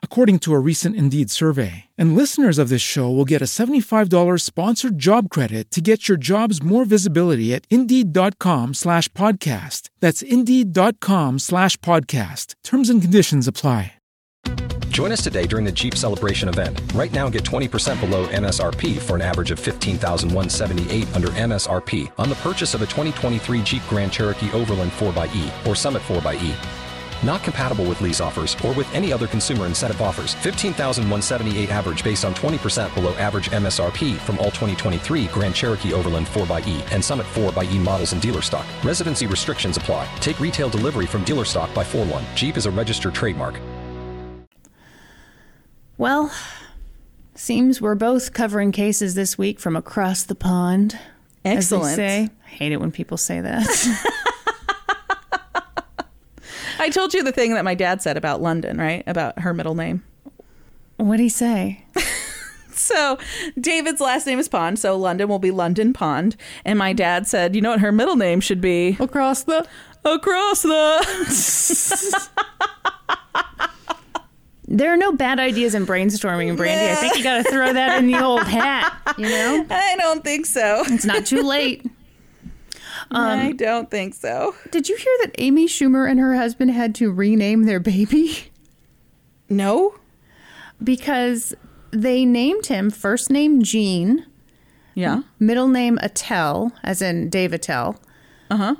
according to a recent Indeed survey. And listeners of this show will get a $75 sponsored job credit to get your jobs more visibility at Indeed.com slash podcast. That's Indeed.com slash podcast. Terms and conditions apply. Join us today during the Jeep Celebration event. Right now, get 20% below MSRP for an average of 15178 under MSRP on the purchase of a 2023 Jeep Grand Cherokee Overland 4xE or Summit 4xE. Not compatible with lease offers or with any other consumer incentive offers. 15,178 average based on 20% below average MSRP from all 2023 Grand Cherokee Overland 4xE and Summit 4xE models in dealer stock. Residency restrictions apply. Take retail delivery from dealer stock by 4 1. Jeep is a registered trademark. Well, seems we're both covering cases this week from across the pond. As they Excellent. say. I hate it when people say that. I told you the thing that my dad said about London, right? About her middle name. What'd he say? So David's last name is Pond, so London will be London Pond. And my dad said, you know what her middle name should be? Across the. Across the. There are no bad ideas in brainstorming, Brandy. I think you got to throw that in the old hat. You know, I don't think so. it's not too late. I don't think so. Did you hear that Amy Schumer and her husband had to rename their baby No? because they named him first name Gene, Yeah. middle name Attell, as in Dave Attell. Uh huh.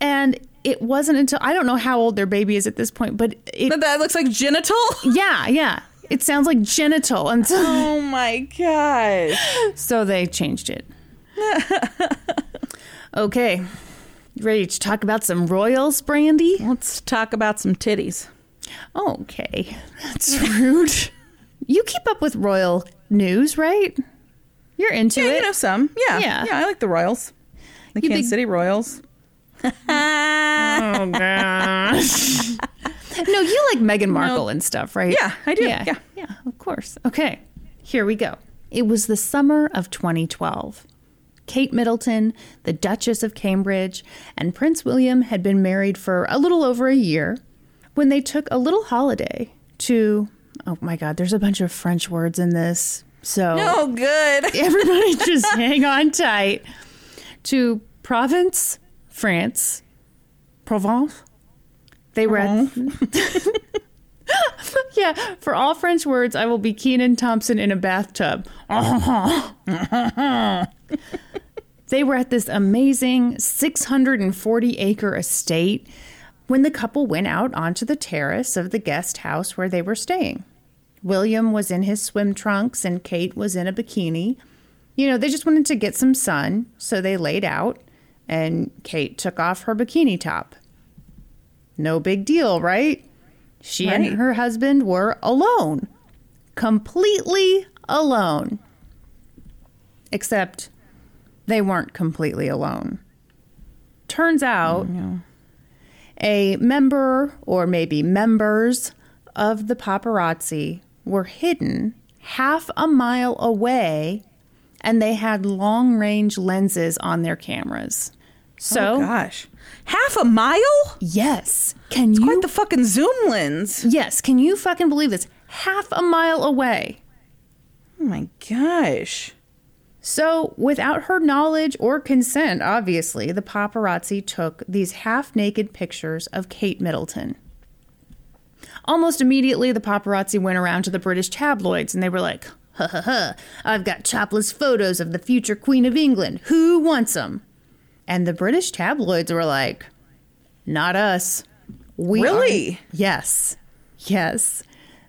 And it wasn't until I don't know how old their baby is at this point, but it But that looks like genital? yeah, yeah. It sounds like genital, and so, Oh my gosh. so they changed it. okay, ready to talk about some royals, Brandy? Let's talk about some titties. Okay, that's rude. you keep up with royal news, right? You're into Yeah, it. you know some. Yeah. Yeah. Yeah, I like the Royals. The You Kansas big- City Royals. oh gosh. no, you like Meghan Markle and stuff, right? Yeah, I do. Yeah, Yeah. yeah, of course. Okay, here we go. It was the summer of 2012. Kate Middleton, the Duchess of Cambridge, and Prince William had been married for a little over a year when they took a little holiday to, oh my God, there's a bunch of French words in this. So Oh, good. everybody just hang on tight to Provence, France, Provence. They were at, yeah. For all French words, I will be Kenan Thompson in a bathtub. they were at this amazing 640 acre estate when the couple went out onto the terrace of the guest house where they were staying. William was in his swim trunks and Kate was in a bikini. You know, they just wanted to get some sun, so they laid out and Kate took off her bikini top. No big deal, right? She Right. and her husband were alone. Completely alone. Except they weren't completely alone. Turns out a member or maybe members of the paparazzi were hidden half a mile away and they had long range lenses on their cameras. Oh, so, Oh, gosh. Half a mile? yes, can you Quite the fucking zoom lens. Yes, can you fucking believe this? Half a mile away. Oh my gosh. So, without her knowledge or consent, obviously, the paparazzi took these half naked pictures of Kate Middleton. Almost immediately, the paparazzi went around to the British tabloids and they were like, ha ha ha, I've got topless photos of the future Queen of England. Who wants them? And the British tabloids were like, not us. We Really? aren't- Yes. Yes.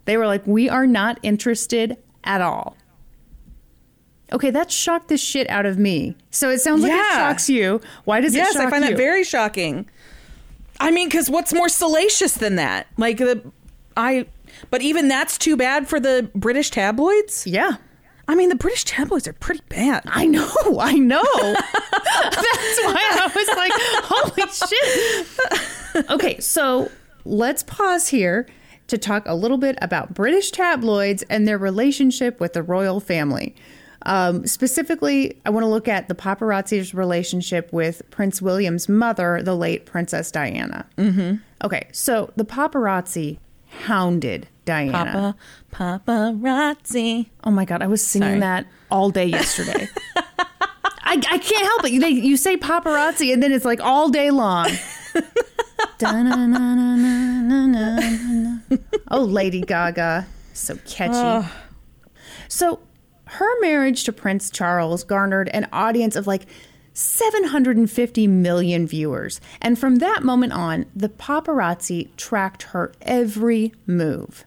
They were like, we are not interested at all. Okay, that shocked the shit out of me. So it sounds like it shocks you. Why does it Yes, shock I find you? that very shocking. I mean, because what's more salacious than that? Like the, I, but even that's too bad for the British tabloids. Yeah. I mean, the British tabloids are pretty bad. I know, I know. That's why I was like, holy shit. Okay, so let's pause here to talk a little bit about British tabloids and their relationship with the royal family. Um, specifically, I want to look at the paparazzi's relationship with Prince William's mother, the late Princess Diana. Mm-hmm. Okay, so the paparazzi hounded Diana. Papa, paparazzi. Oh my god, I was singing Sorry. that all day yesterday. I, I can't help it. They, you say paparazzi, and then it's like all day long. Oh, Lady Gaga, so catchy. So, her marriage to Prince Charles garnered an audience of like 750 million viewers. And from that moment on, the paparazzi tracked her every move.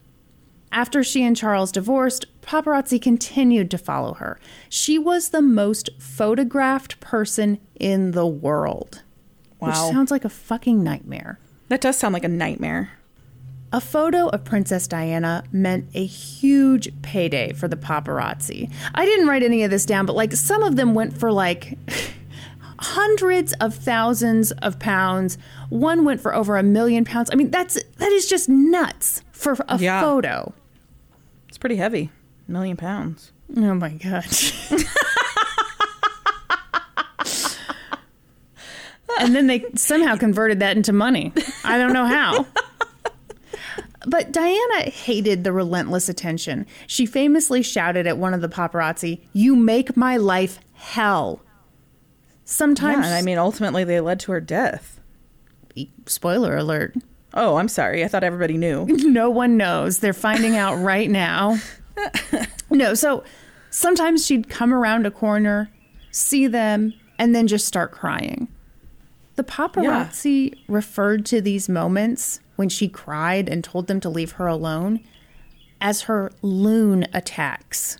After she and Charles divorced, paparazzi continued to follow her. She was the most photographed person in the world. Which Wow. sounds like a fucking nightmare. That does sound like a nightmare. A photo of Princess Diana meant a huge payday for the paparazzi. I didn't write any of this down, but like some of them went for like hundreds of thousands of pounds. One went for over a million pounds. I mean, that's that is just nuts for a Yeah. photo. It's pretty heavy. A million pounds. Oh my gosh. and then they somehow converted that into money. I don't know how. But Diana hated the relentless attention. She famously shouted at one of the paparazzi, You make my life hell. Sometimes, and I mean, ultimately, they led to her death. spoiler alert, Oh, I'm sorry. I thought everybody knew. no one knows. They're finding out right now. No, so sometimes she'd come around a corner, see them, and then just start crying. The paparazzi referred to these moments when she cried and told them to leave her alone as her loon attacks.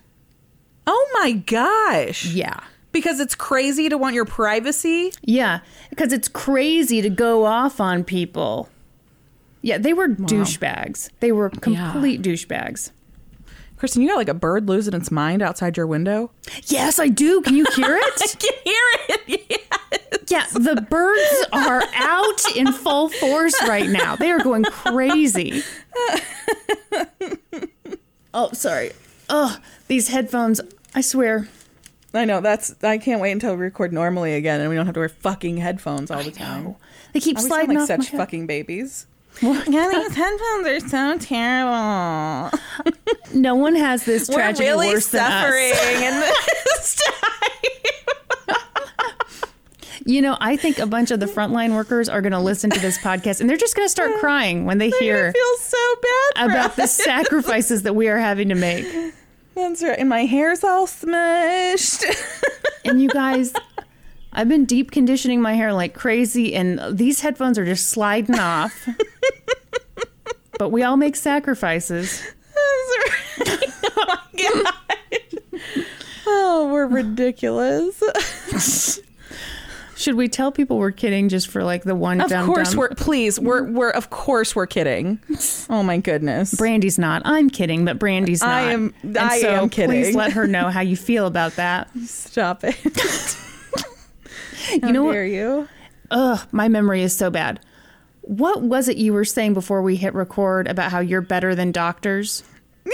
Oh my gosh. Yeah. Because it's crazy to want your privacy. Yeah, because it's crazy to go off on people. Yeah, they were douchebags. They were complete douchebags. Kristen, you got like a bird losing its mind outside your window. Yes, I do. Can you hear it? can hear it. Yeah, the birds are out in full force right now. They are going crazy. Oh, sorry. Oh, these headphones, I swear. I know. That's. I can't wait until we record normally again, and we don't have to wear fucking headphones all the time. They keep sound sliding like off such fucking babies. Yeah, these headphones are so terrible. No one has this We're tragedy really worse suffering than us. in this time. You know, I think a bunch of the frontline workers are going to listen to this podcast and they're just going to start crying when they I hear feel so bad about the sacrifices that we are having to make. That's right. And my hair's all smushed. And you guys, I've been deep conditioning my hair like crazy, and these headphones are just sliding off. but we all make sacrifices. Right. oh my god. Oh, we're ridiculous. Should we tell people we're kidding just for like the one Of dumb course dumb? we're please, we're we're of course we're kidding. Oh my goodness. Brandy's not. I'm kidding, but Brandy's not. I am- And I so am Please kidding. let her know how you feel about that. Stop it. you know what? you? Ugh, my memory is so bad. What was it you were saying before we hit record about how you're better than doctors? I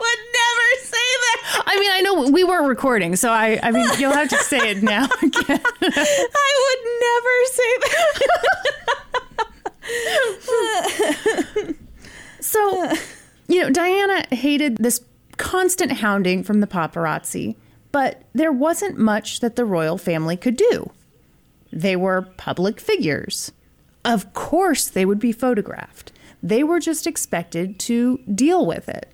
would never say that. I mean, I know we weren't recording, so I, I mean, you'll have to say it now again. I would never say that. So, you know, Diana hated this constant hounding from the paparazzi, but there wasn't much that the royal family could do. They were public figures. Of course, they would be photographed. They were just expected to deal with it.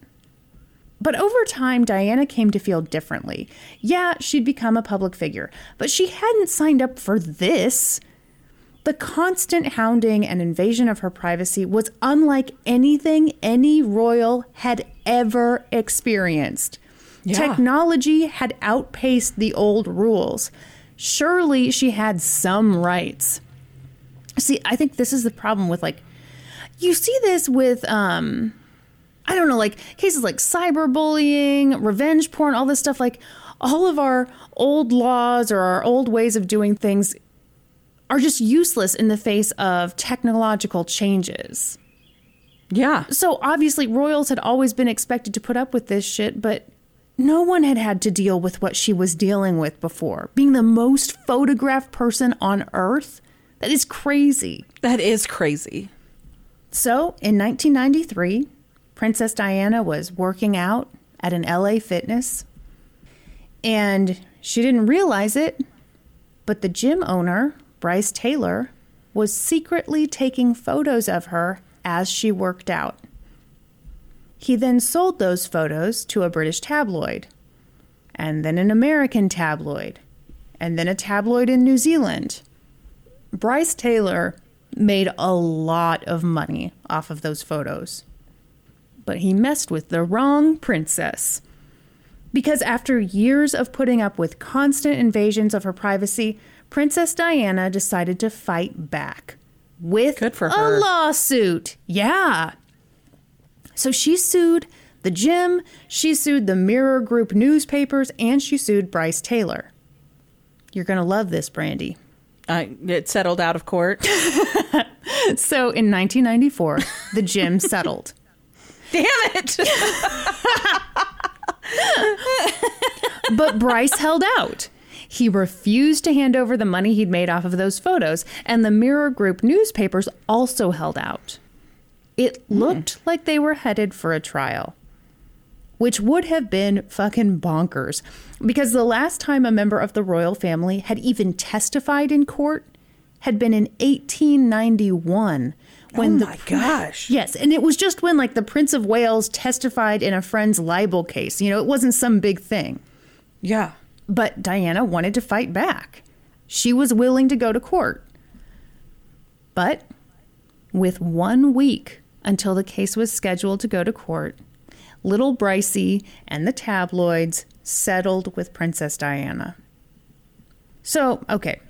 But over time, Diana came to feel differently. Yeah, she'd become a public figure, but she hadn't signed up for this. The constant hounding and invasion of her privacy was unlike anything any royal had ever experienced. Yeah. Technology had outpaced the old rules. Surely she had some rights. See, I think this is the problem with like you see this with um I don't know, like cases like cyberbullying, revenge porn, all this stuff like all of our old laws or our old ways of doing things are just useless in the face of technological changes. Yeah. So obviously, royals had always been expected to put up with this shit, but no one had had to deal with what she was dealing with before. Being the most photographed person on earth, that is crazy. That is crazy. So in 1993, Princess Diana was working out at an LA fitness, and she didn't realize it, but the gym owner, Bryce Taylor, was secretly taking photos of her as she worked out. He then sold those photos to a British tabloid, and then an American tabloid, and then a tabloid in New Zealand. Bryce Taylor made a lot of money off of those photos. But he messed with the wrong princess. Because after years of putting up with constant invasions of her privacy, Princess Diana decided to fight back with Good for a her. lawsuit. Yeah. So she sued the gym, she sued the Mirror Group newspapers, and she sued Bryce Taylor. You're going to love this, Brandy. Uh, it settled out of court. So in 1994, the gym settled. Damn it. But Bryce held out. He refused to hand over the money he'd made off of those photos, and the Mirror Group newspapers also held out. It hmm. looked like they were headed for a trial, which would have been fucking bonkers because the last time a member of the royal family had even testified in court had been in 1891 when oh the my gosh. Yes, and it was just when like the Prince of Wales testified in a friend's libel case. You know, it wasn't some big thing. Yeah. But Diana wanted to fight back. She was willing to go to court. But with one week until the case was scheduled to go to court, little Brycey and the tabloids settled with Princess Diana. So, okay.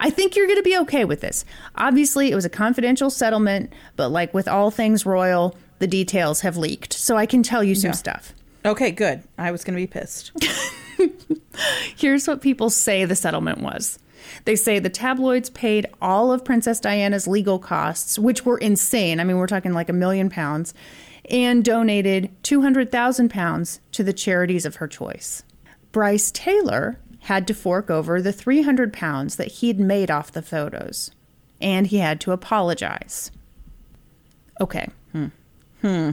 I think you're going to be okay with this. Obviously, it was a confidential settlement, but like with all things royal, the details have leaked. So I can tell you some Yeah. stuff. Okay, good. I was going to be pissed. Here's what people say the settlement was. They say the tabloids paid all of Princess Diana's legal costs, which were insane. I mean, we're talking like a million pounds, and donated 200,000 pounds to the charities of her choice. Bryce Taylor had to fork over the 300 pounds that he'd made off the photos. and he had to apologize. Okay. Hmm. Hmm.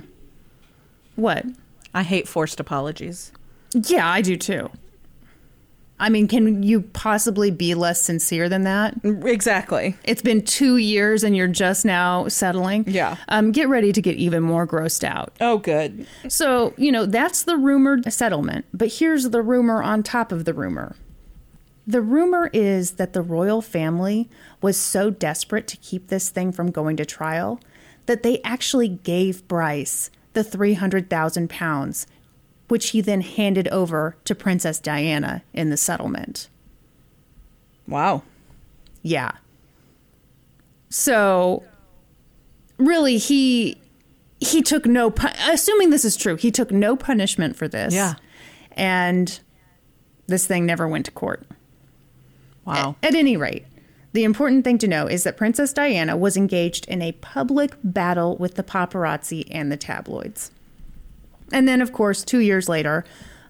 What? I hate forced apologies. Yeah, I do too. I mean, can you possibly be less sincere than that? Exactly. It's been two years and you're just now settling. Yeah. Um, get ready to get even more grossed out. Oh, good. So, you know, that's the rumored settlement. But here's the rumor on top of the rumor. The rumor is that the royal family was so desperate to keep this thing from going to trial that they actually gave Bryce the 300,000 pounds, which he then handed over to Princess Diana in the settlement. Wow. Yeah. So really he he took no assuming this is true, he took no punishment for this. Yeah. And this thing never went to court. Wow. At any rate, the important thing to know is that Princess Diana was engaged in a public battle with the paparazzi and the tabloids. And then, of course, two years later,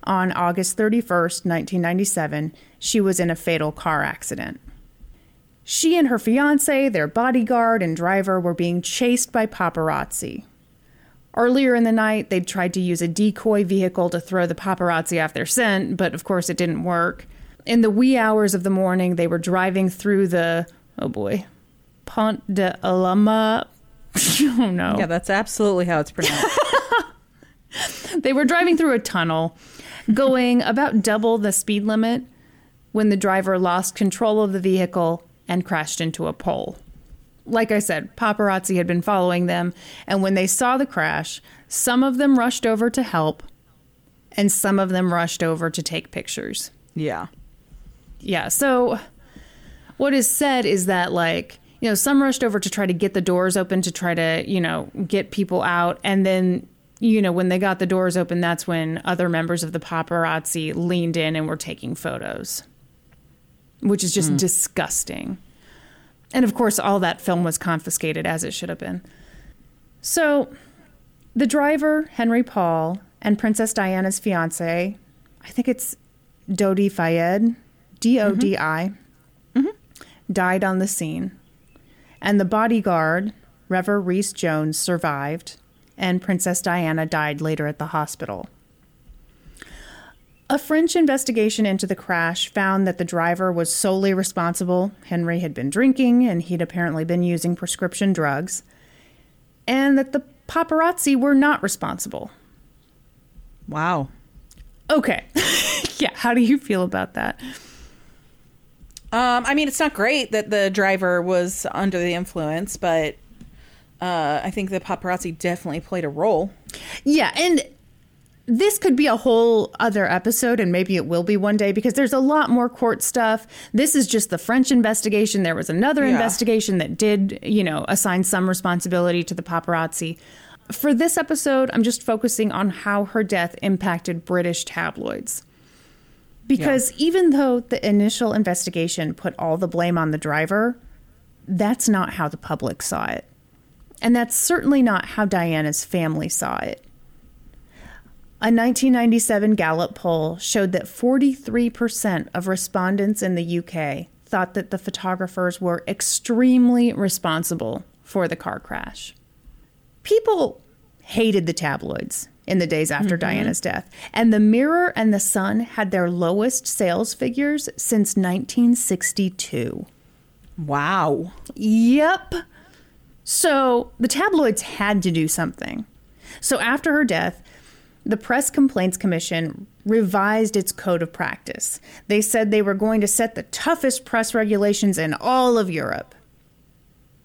on August 31st, 1997, she was in a fatal car accident. She and her fiance, their bodyguard, and driver were being chased by paparazzi. Earlier in the night, they'd tried to use a decoy vehicle to throw the paparazzi off their scent, but of course it didn't work. In the wee hours of the morning, they were driving through the, oh boy, Pont de Alama. oh no. Yeah, that's absolutely how it's pronounced. They were driving through a tunnel, going about double the speed limit when the driver lost control of the vehicle and crashed into a pole. Like I said, paparazzi had been following them, and when they saw the crash, some of them rushed over to help, and some of them rushed over to take pictures. yeah. Yeah, so what is said is that, like, you know, some rushed over to try to get the doors open to try to, you know, get people out, and then you know, when they got the doors open, that's when other members of the paparazzi leaned in and were taking photos, which is just hmm. disgusting. And of course, all that film was confiscated as it should have been. So, the driver, Henry Paul, and Princess Diana's fiance, I think it's Dodi Fayed, D O D I, mm-hmm. Mm-hmm. died on the scene. And the bodyguard, Trevor Rees-Jones, survived, and Princess Diana died later at the hospital. A French investigation into the crash found that the driver was solely responsible. Henry had been drinking and he'd apparently been using prescription drugs, and that the paparazzi were not responsible. Wow. Okay. yeah, how do you feel about that? Um, I mean, it's not great that the driver was under the influence, but uh, I think the paparazzi definitely played a role. Yeah, and this could be a whole other episode, and maybe it will be one day because there's a lot more court stuff. This is just the French investigation. There was another Yeah. investigation that did, you know, assign some responsibility to the paparazzi. For this episode, I'm just focusing on how her death impacted British tabloids. Because even though the initial investigation put all the blame on the driver, that's not how the public saw it. And that's certainly not how Diana's family saw it. A 1997 Gallup poll showed that 43% of respondents in the UK thought that the photographers were extremely responsible for the car crash. People hated the tabloids in the days after mm-hmm. Diana's death, and the Mirror and the Sun had their lowest sales figures since 1962. Wow. Yep. So the tabloids had to do something. So after her death, the Press Complaints Commission revised its code of practice. They said they were going to set the toughest press regulations in all of Europe.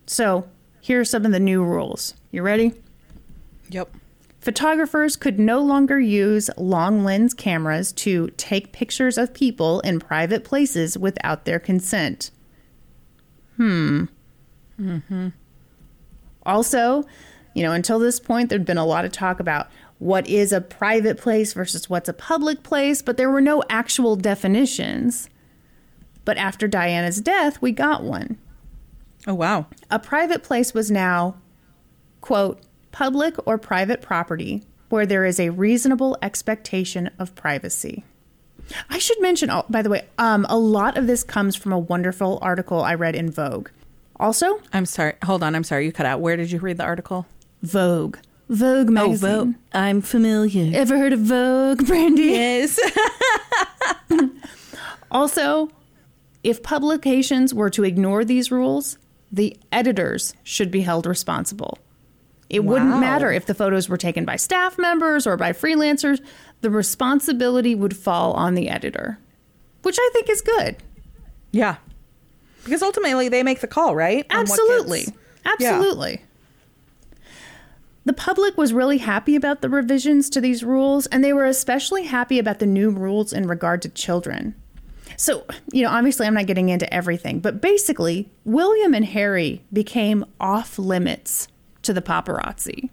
So here are some of the new rules. You ready? Yep. Photographers could no longer use long lens cameras to take pictures of people in private places without their consent. Hmm. Mm-hmm. Also, you know, until this point, there'd been a lot of talk about what is a private place versus what's a public place, but there were no actual definitions. But after Diana's death, we got one. Oh, wow. A private place was now, quote, public or private property where there is a reasonable expectation of privacy. I should mention, oh, by the way, um, a lot of this comes from a wonderful article I read in Vogue. Also, I'm sorry. Hold on. I'm sorry. You cut out. Where did you read the article? Vogue. Vogue oh, magazine. I'm familiar. Ever heard of Vogue, Brandy? Yes. Also, if publications were to ignore these rules, the editors should be held responsible. It wouldn't matter if the photos were taken by staff members or by freelancers, the responsibility would fall on the editor, which I think is good. yeah. Because ultimately they make the call, right? On Absolutely. Absolutely. The public was really happy about the revisions to these rules, and they were especially happy about the new rules in regard to children. So, you know, obviously I'm not getting into everything, but basically, William and Harry became off limits to the paparazzi.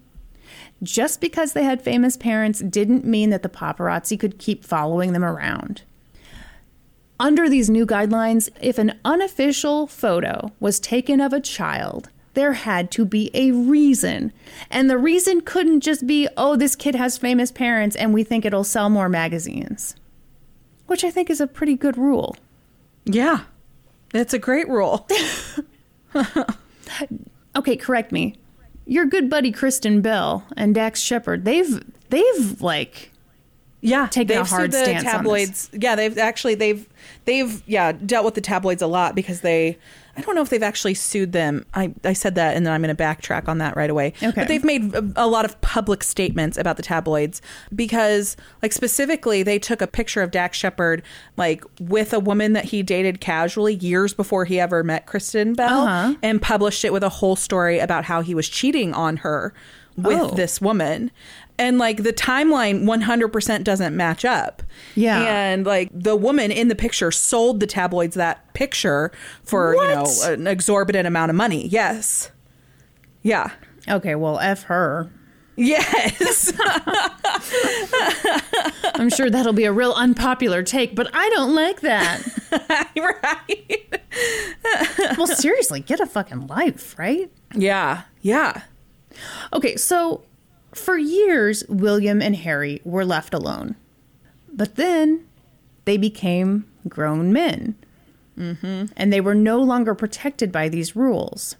Just because they had famous parents didn't mean that the paparazzi could keep following them around. Under these new guidelines, if an unofficial photo was taken of a child, there had to be a reason. And the reason couldn't just be, oh, this kid has famous parents and we think it'll sell more magazines. Which I think is a pretty good rule. Yeah. that's a great rule. Okay, correct me. Your good buddy Kristen Bell and Dax Shepard, they've they've like Yeah, Taking a they've hard sued the stance on this. tabloids. Yeah, they've actually they've they've yeah dealt with the tabloids a lot because they. I don't know if they've actually sued them. I, I said that and then I'm going to backtrack on that right away. Okay. But they've made a, a lot of public statements about the tabloids because, like, specifically, they took a picture of Dax Shepard, like, with a woman that he dated casually years before he ever met Kristen Bell Uh-huh. and published it with a whole story about how he was cheating on her with Oh. this woman. And like the timeline 100% doesn't match up. Yeah. And like the woman in the picture sold the tabloids that picture for, you know, an exorbitant amount of money. Yes. Yeah. okay, well, F her. Yes. I'm sure that'll be a real unpopular take, but I don't like that. right. well, seriously, get a fucking life, right? Yeah. Yeah. Okay, so for years, William and Harry were left alone. But then they became grown men. Mm-hmm. And they were no longer protected by these rules.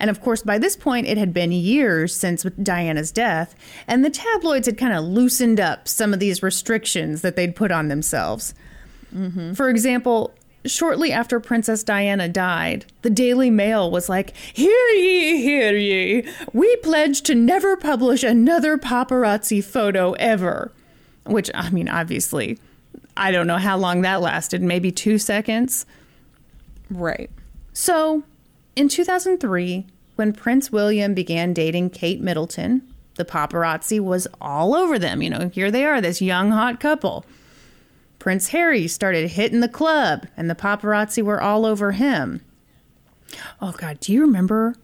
And of course, by this point, it had been years since Diana's death, and the tabloids had kind of loosened up some of these restrictions that they'd put on themselves. For example, shortly after Princess Diana died, the Daily Mail was like, Hear ye, hear ye. We pledge to never publish another paparazzi photo ever. Which, I mean, obviously, I don't know how long that lasted, maybe two seconds. Right. So, in 2003, when Prince William began dating Kate Middleton, the paparazzi was all over them. You know, here they are, this young, hot couple. Prince Harry started hitting the club, and the paparazzi were all over him. Oh, God, do you remember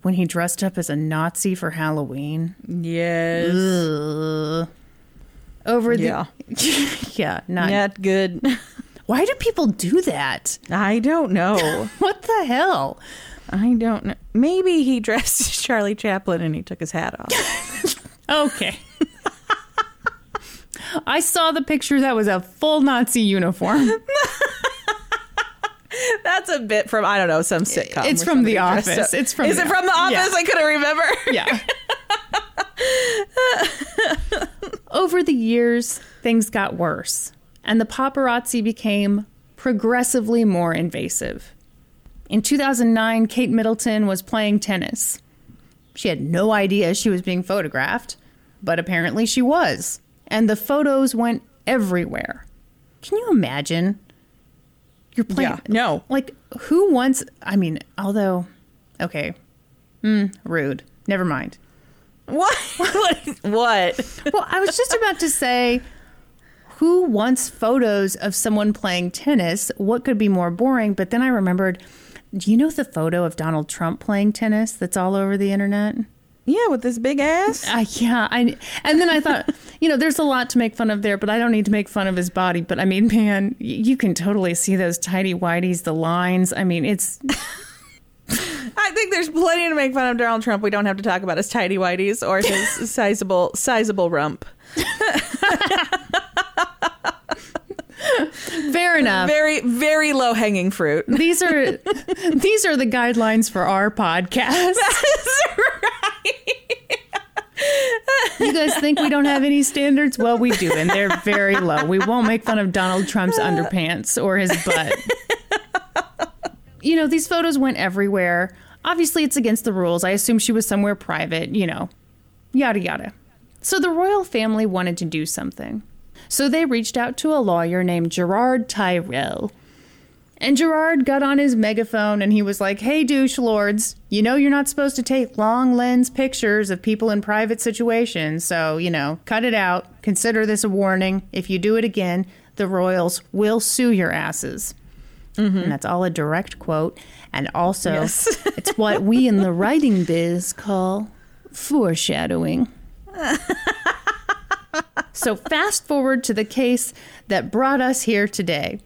when he dressed up as a Nazi for Halloween? Yes. Ugh. Over the. Yeah. yeah, not. Not good. Why do people do that? I don't know. What the hell? I don't know. Maybe he dressed as Charlie Chaplin and he took his hat off. Okay. I saw the picture that was a full Nazi uniform. That's a bit from I don't know some sitcom. It's from The Office. It's from Is The it from The Office. Office? Yeah. I couldn't remember. Yeah. Over the years, things got worse, and the paparazzi became progressively more invasive. In 2009, Kate Middleton was playing tennis. She had no idea she was being photographed, but apparently she was. And the photos went everywhere. Can you imagine? You're playing. Yeah, no. Like, who wants. I mean, although. Okay. Hmm, rude. Never mind. What? what? What? Well, I was just about to say, who wants photos of someone playing tennis? What could be more boring? But then I remembered, do you know the photo of Donald Trump playing tennis that's all over the internet? Yeah, with this big ass. Uh, yeah, I, and then I thought, you know, there's a lot to make fun of there, but I don't need to make fun of his body. But I mean, man, y- you can totally see those tidy whities, the lines. I mean, it's I think there's plenty to make fun of Donald Trump. We don't have to talk about his tidy whities or his sizable sizable rump. fair enough. Very, very low hanging fruit. These are these are the guidelines for our podcast. You guys think we don't have any standards? Well, we do, and they're very low. We won't make fun of Donald Trump's underpants or his butt. You know, these photos went everywhere. Obviously, it's against the rules. I assume she was somewhere private, you know, yada yada. So the royal family wanted to do something. So they reached out to a lawyer named Gerrard Tyrrell. And Gerrard got on his megaphone and he was like, Hey, douche lords, you know you're not supposed to take long lens pictures of people in private situations, so, you know, cut it out. Consider this a warning. If you do it again, the royals will sue your asses. Mm-hmm. And that's all a direct quote. And also, Yes. it's what we in the writing biz call foreshadowing. so, fast forward to the case that brought us here today.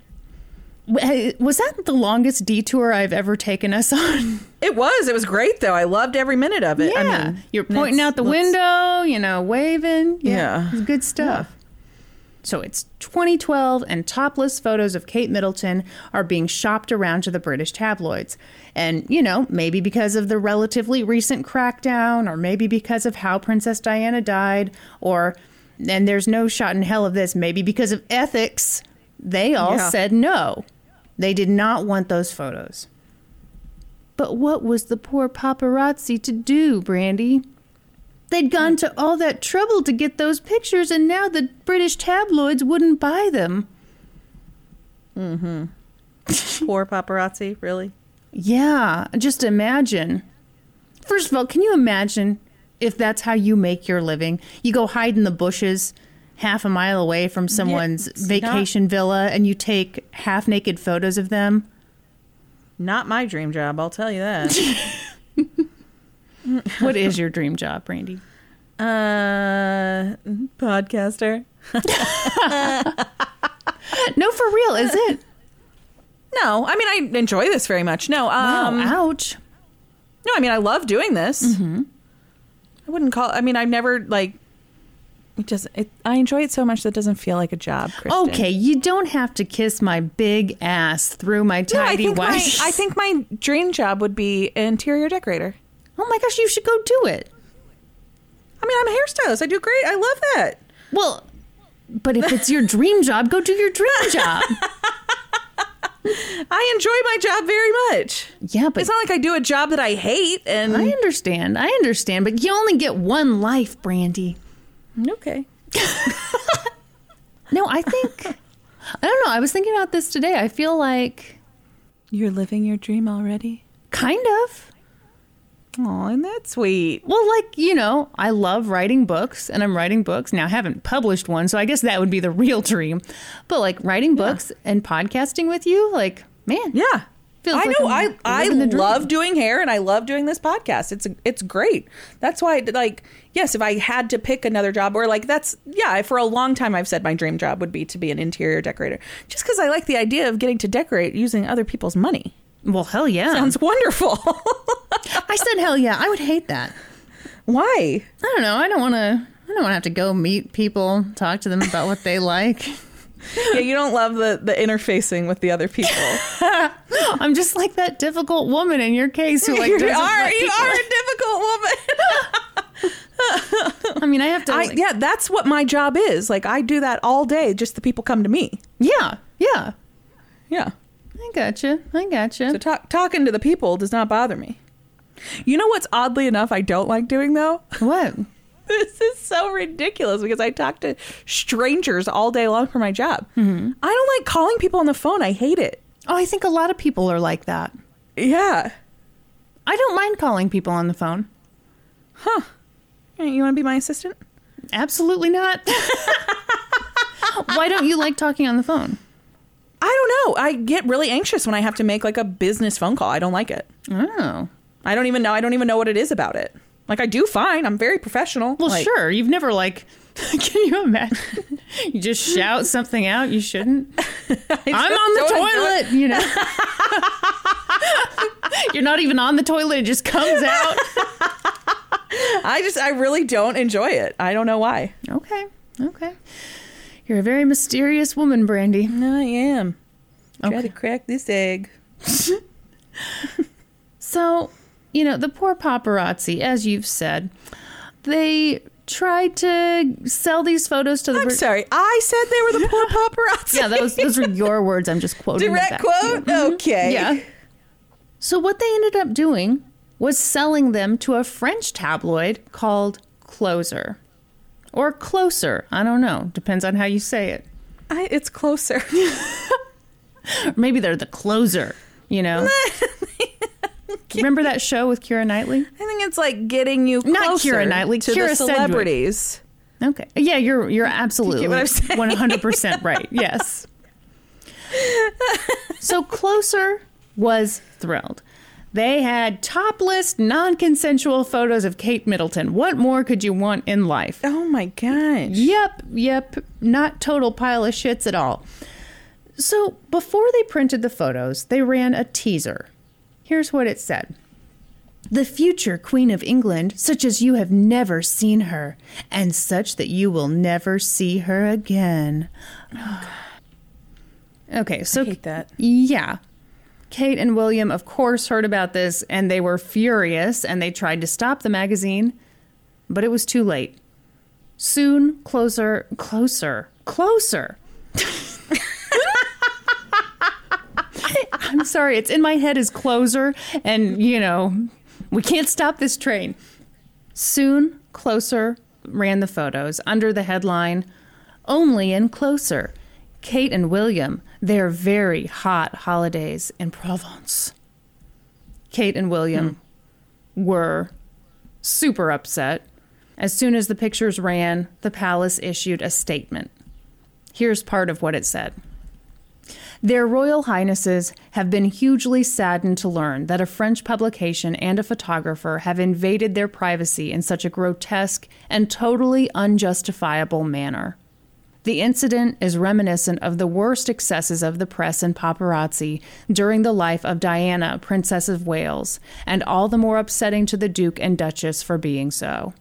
Was that the longest detour I've ever taken us on? It was. It was great, though. I loved every minute of it. I mean, you're pointing out the window, you know, waving. Yeah. it's good stuff. So it's 2012, and topless photos of Kate Middleton are being shopped around to the British tabloids. And, you know, maybe because of the relatively recent crackdown, or maybe because of how Princess Diana died, or, and there's no shot in hell of this, maybe because of ethics, they all Yeah. said no. They did not want those photos. But what was the poor paparazzi to do, Brandy? They'd gone to all that trouble to get those pictures, and now the British tabloids wouldn't buy them. Mm-hmm. Poor paparazzi, really? Yeah, just imagine. First of all, can you imagine if that's how you make your living? You go hide in the bushes half a mile away from someone's it's vacation villa and you take half naked photos of them. Not my dream job, I'll tell you that. What is your dream job, Brandy? uh, podcaster. No, for real, is it? No, I mean I enjoy this very much. No, Wow, um, ouch. no, I mean I love doing this. Mm-hmm. I wouldn't call. I mean I've never like. It doesn't. It, I enjoy it so much that it doesn't feel like a job. Kristen. Okay, you don't have to kiss my big ass through my No, I tidy think my. I think my dream job would be interior decorator. Oh my gosh, you should go do it. I mean, I'm a hairstylist. I do great. I love that. Well, but if it's your dream job, go do your dream job. I enjoy my job very much. Yeah, but It's not like I do a job that I hate. And I understand. I understand, but you only get one life, Brandy. okay, No, I think I don't know. I was thinking about this today. I feel like you're living your dream already. kind of. Oh, and that's sweet. Well, like, you know, I love writing books and I'm writing books. Now, I haven't published one, so I guess that would be the real dream. But like writing books and podcasting with you, like, man. Yeah. Feels I like know. I'm I I living the dream. love doing hair and I love doing this podcast. It's it's great. That's why like yes, if I had to pick another job or like that's yeah, for a long time I've said my dream job would be to be an interior decorator. Just cuz I like the idea of getting to decorate using other people's money. Well, hell yeah. Sounds wonderful. I said hell yeah. I would hate that. why? I don't know. I don't want to. I don't want to have to go meet people, talk to them about what they like. Yeah, you don't love the the interfacing with the other people. I'm just like that difficult woman in your case who like you doesn't are let you people- are a difficult woman. I mean, I have to. I, like- yeah, that's what my job is. Like I do that all day. Just the people come to me. yeah, yeah. Yeah. I gotcha. I gotcha. So talk, talking to the people does not bother me. You know what's oddly enough I don't like doing though? what? This is so ridiculous because I talk to strangers all day long for my job. Mm-hmm. I don't like calling people on the phone. I hate it. Oh, I think a lot of people are like that. Yeah. I don't mind calling people on the phone. Huh. You want to be my assistant? Absolutely not. Why don't you like talking on the phone? I don't know. I get really anxious when I have to make like a business phone call. I don't like it. Oh. I don't even know. I don't even know what it is about it. Like I do fine. I'm very professional. Well, Like, sure. You've never like. Can you imagine? You just shout something out you shouldn't. I'm on the toilet. You know. You're not even on the toilet. It just comes out. I just I really don't enjoy it. I don't know why. Okay. Okay. You're a very mysterious woman, Brandy. I am. Try to crack this egg. So, you know, the poor paparazzi, as you've said, they tried to sell these photos to the. I'm sorry. I said they were the poor paparazzi. Yeah, those those are your words. I'm just quoting. Direct quote? Mm-hmm. Okay. Yeah. So what they ended up doing was selling them to a French tabloid called Closer. Or Closer. I don't know. Depends on how you say it. I, it's closer. Maybe they're the closer, you know? Remember that show with Keira Knightley? I think it's like getting you Not closer Keira Knightley, to Kyra the Sedgwick. celebrities. Okay. Yeah, you're you're absolutely I'm saying? 100% right. Yes. so Closer was thrilled. They had topless, non-consensual photos of Kate Middleton. What more could you want in life? Oh my gosh. Yep, yep, not total pile of shits at all. So, before they printed the photos, they ran a teaser. Here's what it said The future Queen of England, such as you have never seen her, and such that you will never see her again. Oh, okay, so. I hate that. Yeah. Kate and William, of course, heard about this and they were furious and they tried to stop the magazine, but it was too late. Soon, closer, closer, closer. I, I'm sorry, it's in my head as closer, and you know, we can't stop this train. Soon, Closer ran the photos under the headline Only in Closer. Kate and William, their very hot holidays in Provence. Kate and William hmm. were super upset. As soon as the pictures ran, the palace issued a statement. Here's part of what it said. Their Royal Highnesses have been hugely saddened to learn that a French publication and a photographer have invaded their privacy in such a grotesque and totally unjustifiable manner. The incident is reminiscent of the worst excesses of the press and paparazzi during the life of Diana, Princess of Wales, and all the more upsetting to the Duke and Duchess for being so.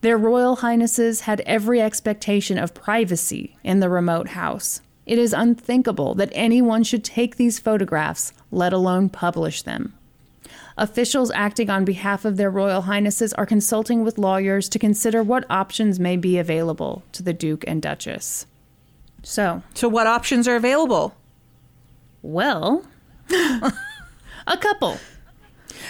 Their Royal Highnesses had every expectation of privacy in the remote house. It is unthinkable that anyone should take these photographs, let alone publish them. Officials acting on behalf of their Royal Highnesses are consulting with lawyers to consider what options may be available to the Duke and Duchess. So, So, what options are available? well, a couple.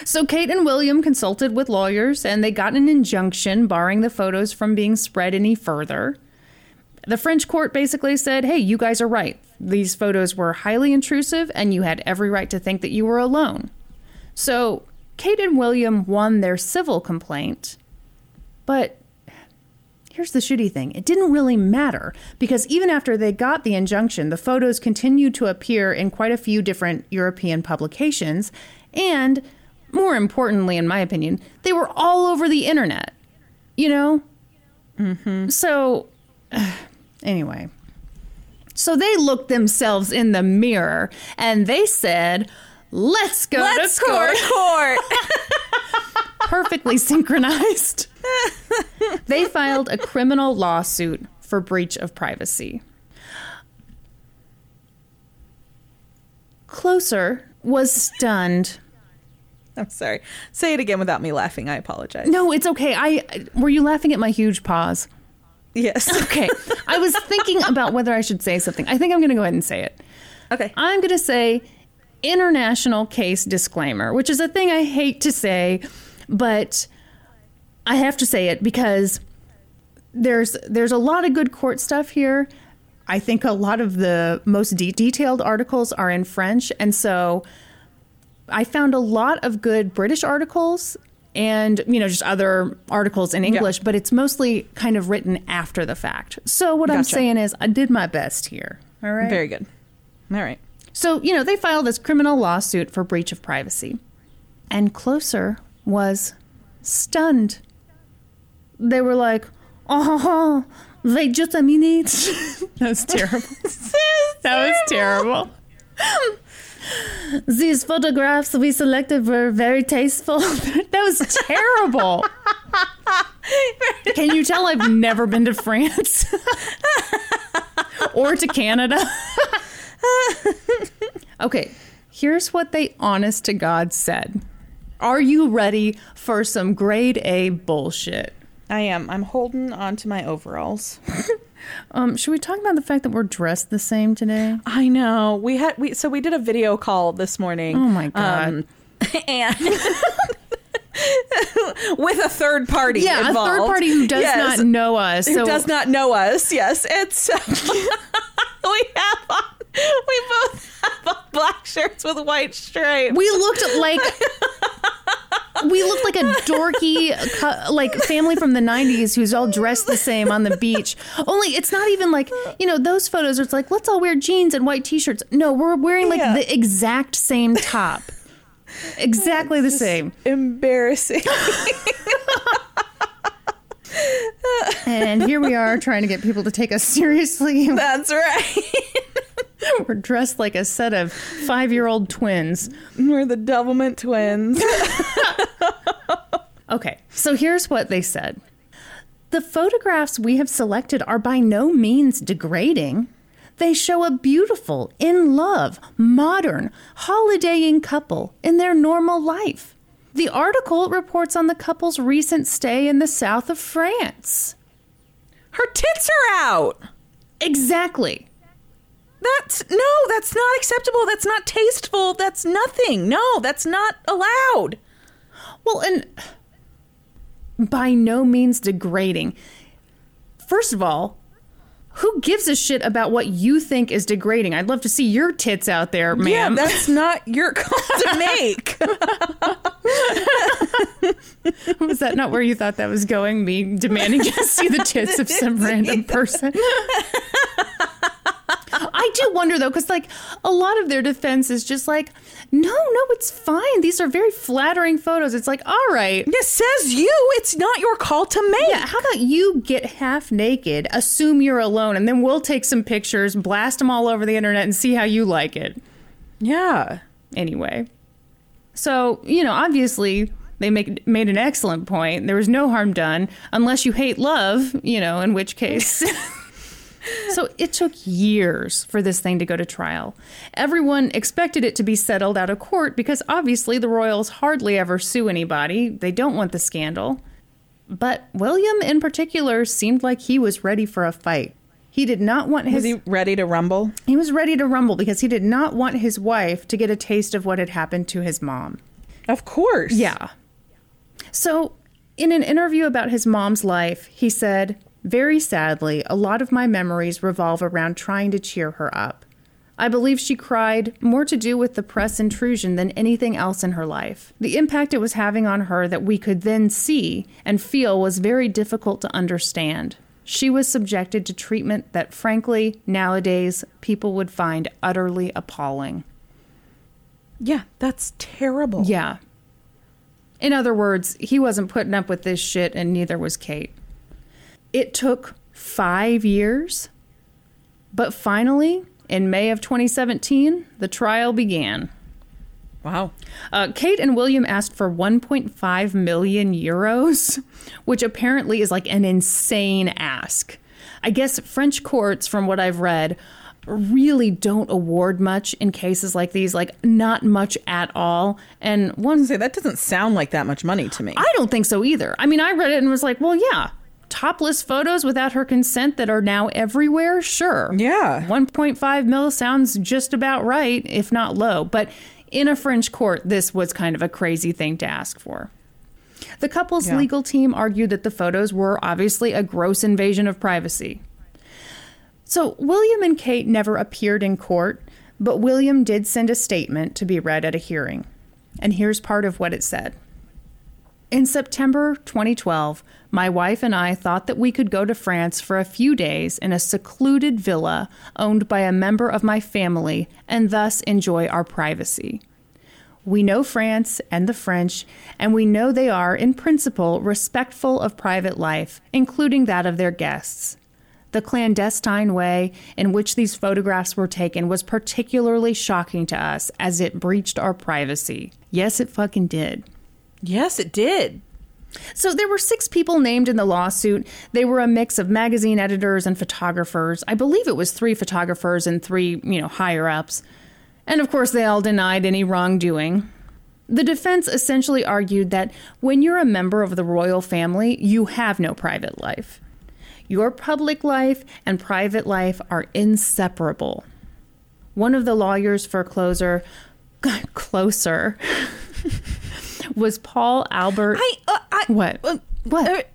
So Kate and William consulted with lawyers and they got an injunction barring the photos from being spread any further. The French court basically said, hey, you guys are right. These photos were highly intrusive and you had every right to think that you were alone. So Kate and William won their civil complaint, but Here's the shitty thing it didn't really matter because even after they got the injunction, the photos continued to appear in quite a few different European publications. And more importantly, in my opinion, they were all over the internet. You know? Mm-hmm. So, anyway. So they looked themselves in the mirror and they said, Let's go Let's to go to court. perfectly synchronized. they filed a criminal lawsuit for breach of privacy. Closer was stunned. I'm sorry. Say it again without me laughing. I apologize. No, it's okay. I were you laughing at my huge pause? Yes. Okay. I was thinking about whether I should say something. I think I'm going to go ahead and say it. Okay. I'm going to say international case disclaimer, which is a thing I hate to say, but I have to say it because there's there's a lot of good court stuff here. I think a lot of the most de- detailed articles are in French, and so I found a lot of good British articles and you know just other articles in English, but it's mostly kind of written after the fact. So what I'm saying is I did my best here. All right. Very good. All right. So, you know, they filed this criminal lawsuit for breach of privacy. And Closer was stunned. They were like, oh, wait just a minute. that was terrible. that was terrible. These photographs we selected were very tasteful. that was terrible. Can you tell I've never been to France or to Canada? Okay, here's what they honest to God said. Are you ready for some grade A bullshit? I am. I'm holding on to my overalls. Um, should we talk about the fact that we're dressed the same today? I know. We had we so we did a video call this morning. Oh my God. Um, and with a third party. Yeah, involved. a third party who does Yes. not know us. who So does not know us. Yes, it's we have we both have black shirts with white stripes. we looked like we looked like a dorky like family from the 90s who's all dressed the same on the beach only it's not even like you know those photos it's like let's all wear jeans and white t-shirts no we're wearing like Yeah. the exact same top exactly the same Embarrassing. and here we are trying to get people to take us seriously That's right. we're dressed like a set of five-year-old twins We're the Doublemint twins. Okay, so here's what they said The photographs we have selected are by no means degrading. They show a beautiful, in love, modern, holidaying couple in their normal life. The article reports on the couple's recent stay in the south of France. Her tits are out. Exactly. That's no, that's not acceptable. That's not tasteful. That's nothing. No, that's not allowed. Well, and by no means degrading. First of all, who gives a shit about what you think is degrading? I'd love to see your tits out there, Yeah, ma'am. that's not your call to make. Was that not where you thought that was going? Me demanding to see the tits of some random person? I do wonder though, because like a lot of their defense is just like, no, no, it's fine. These are very flattering photos. It's like, all right. It says you. It's not your call to make. Yeah, how about you get half naked, assume you're alone, and then we'll take some pictures, blast them all over the internet, and see how you like it. Yeah. anyway. So, you know, obviously they make made an excellent point. There was no harm done unless you hate love, you know, in which case So it took years for this thing to go to trial. Everyone expected it to be settled out of court because obviously the royals hardly ever sue anybody. They don't want the scandal. But William in particular seemed like he was ready for a fight. He did not want his Is he ready to rumble? he was ready to rumble because he did not want his wife to get a taste of what had happened to his mom. Of course. Yeah. So, in an interview about his mom's life, he said, Very sadly, a lot of my memories revolve around trying to cheer her up. I believe she cried more to do with the press intrusion than anything else in her life. The impact it was having on her that we could then see and feel was very difficult to understand. She was subjected to treatment that, frankly, nowadays people would find utterly appalling. Yeah, that's terrible. Yeah. In other words, he wasn't putting up with this shit, and neither was Kate. It took five years, but finally, in May of 2017, the trial began. Wow. Uh, Kate and William asked for 1.5 million euros, which apparently is like an insane ask. I guess French courts, from what I've read, really don't award much in cases like these, like not much at all. And one Say that doesn't sound like that much money to me. I don't think so either. I mean, I read it and was like, well, yeah, topless photos without her consent that are now everywhere, sure. Yeah. 1.5 mil sounds just about right, if not low. But in a French court, this was kind of a crazy thing to ask for. The couple's Yeah. legal team argued that the photos were obviously a gross invasion of privacy. So, William and Kate never appeared in court, but William did send a statement to be read at a hearing. And here's part of what it said. In September 2012, my wife and I thought that we could go to France for a few days in a secluded villa owned by a member of my family and thus enjoy our privacy. We know France and the French, and we know they are, in principle, respectful of private life, including that of their guests. The clandestine way in which these photographs were taken was particularly shocking to us as it breached our privacy. Yes, it fucking did. Yes, it did. So there were six people named in the lawsuit. They were a mix of magazine editors and photographers. I believe it was three photographers and three, you know, higher ups. And of course, they all denied any wrongdoing. The defense essentially argued that when you're a member of the royal family, you have no private life. Your public life and private life are inseparable. One of the lawyers for Closer, Closer, was Paul Albert. I, uh, I what? uh, what?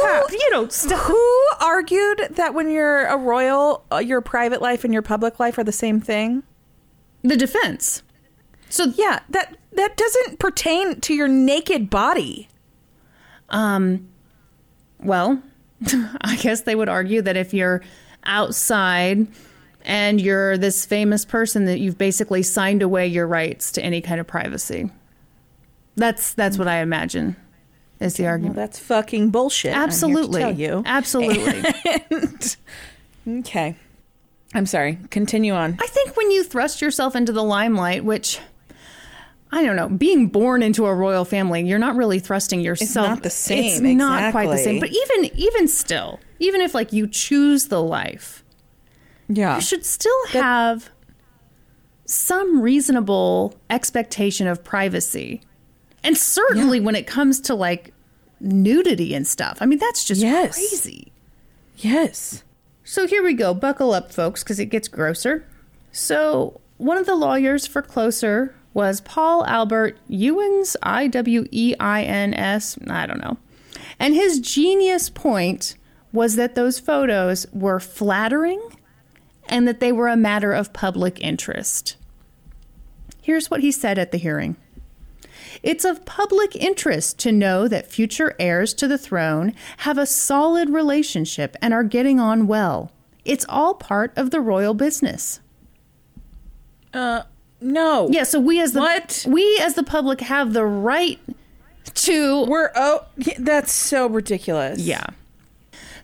hop. You don't. Who argued that when you're a royal, uh, your private life and your public life are the same thing? The defense. So Yeah, that that doesn't pertain to your naked body. Um, well, I guess they would argue that if you're outside and you're this famous person, that you've basically signed away your rights to any kind of privacy. That's that's what I imagine is the Well, argument. that's fucking bullshit. I'm here to Absolutely, tell you. absolutely. Okay. I'm sorry. Continue on. I think when you thrust yourself into the limelight, which I don't know, being born into a royal family, you're not really thrusting yourself. It's not the same, It's not quite the same. But even even still, even if like you choose the life, Yeah. you should still have some reasonable expectation of privacy. And certainly when it comes to like nudity and stuff. I mean, that's just Yes. crazy. Yes. So here we go. Buckle up, folks, because it gets grosser. So one of the lawyers for Closer was Paul Albert Iweins, I W E I N S. I don't know. And his genius point was that those photos were flattering and that they were a matter of public interest. Here's what he said at the hearing. It's of public interest to know that future heirs to the throne have a solid relationship and are getting on well. It's all part of the royal business. Uh, no. Yeah, so we as the What? we as the public have the right to We're oh that's so ridiculous. yeah.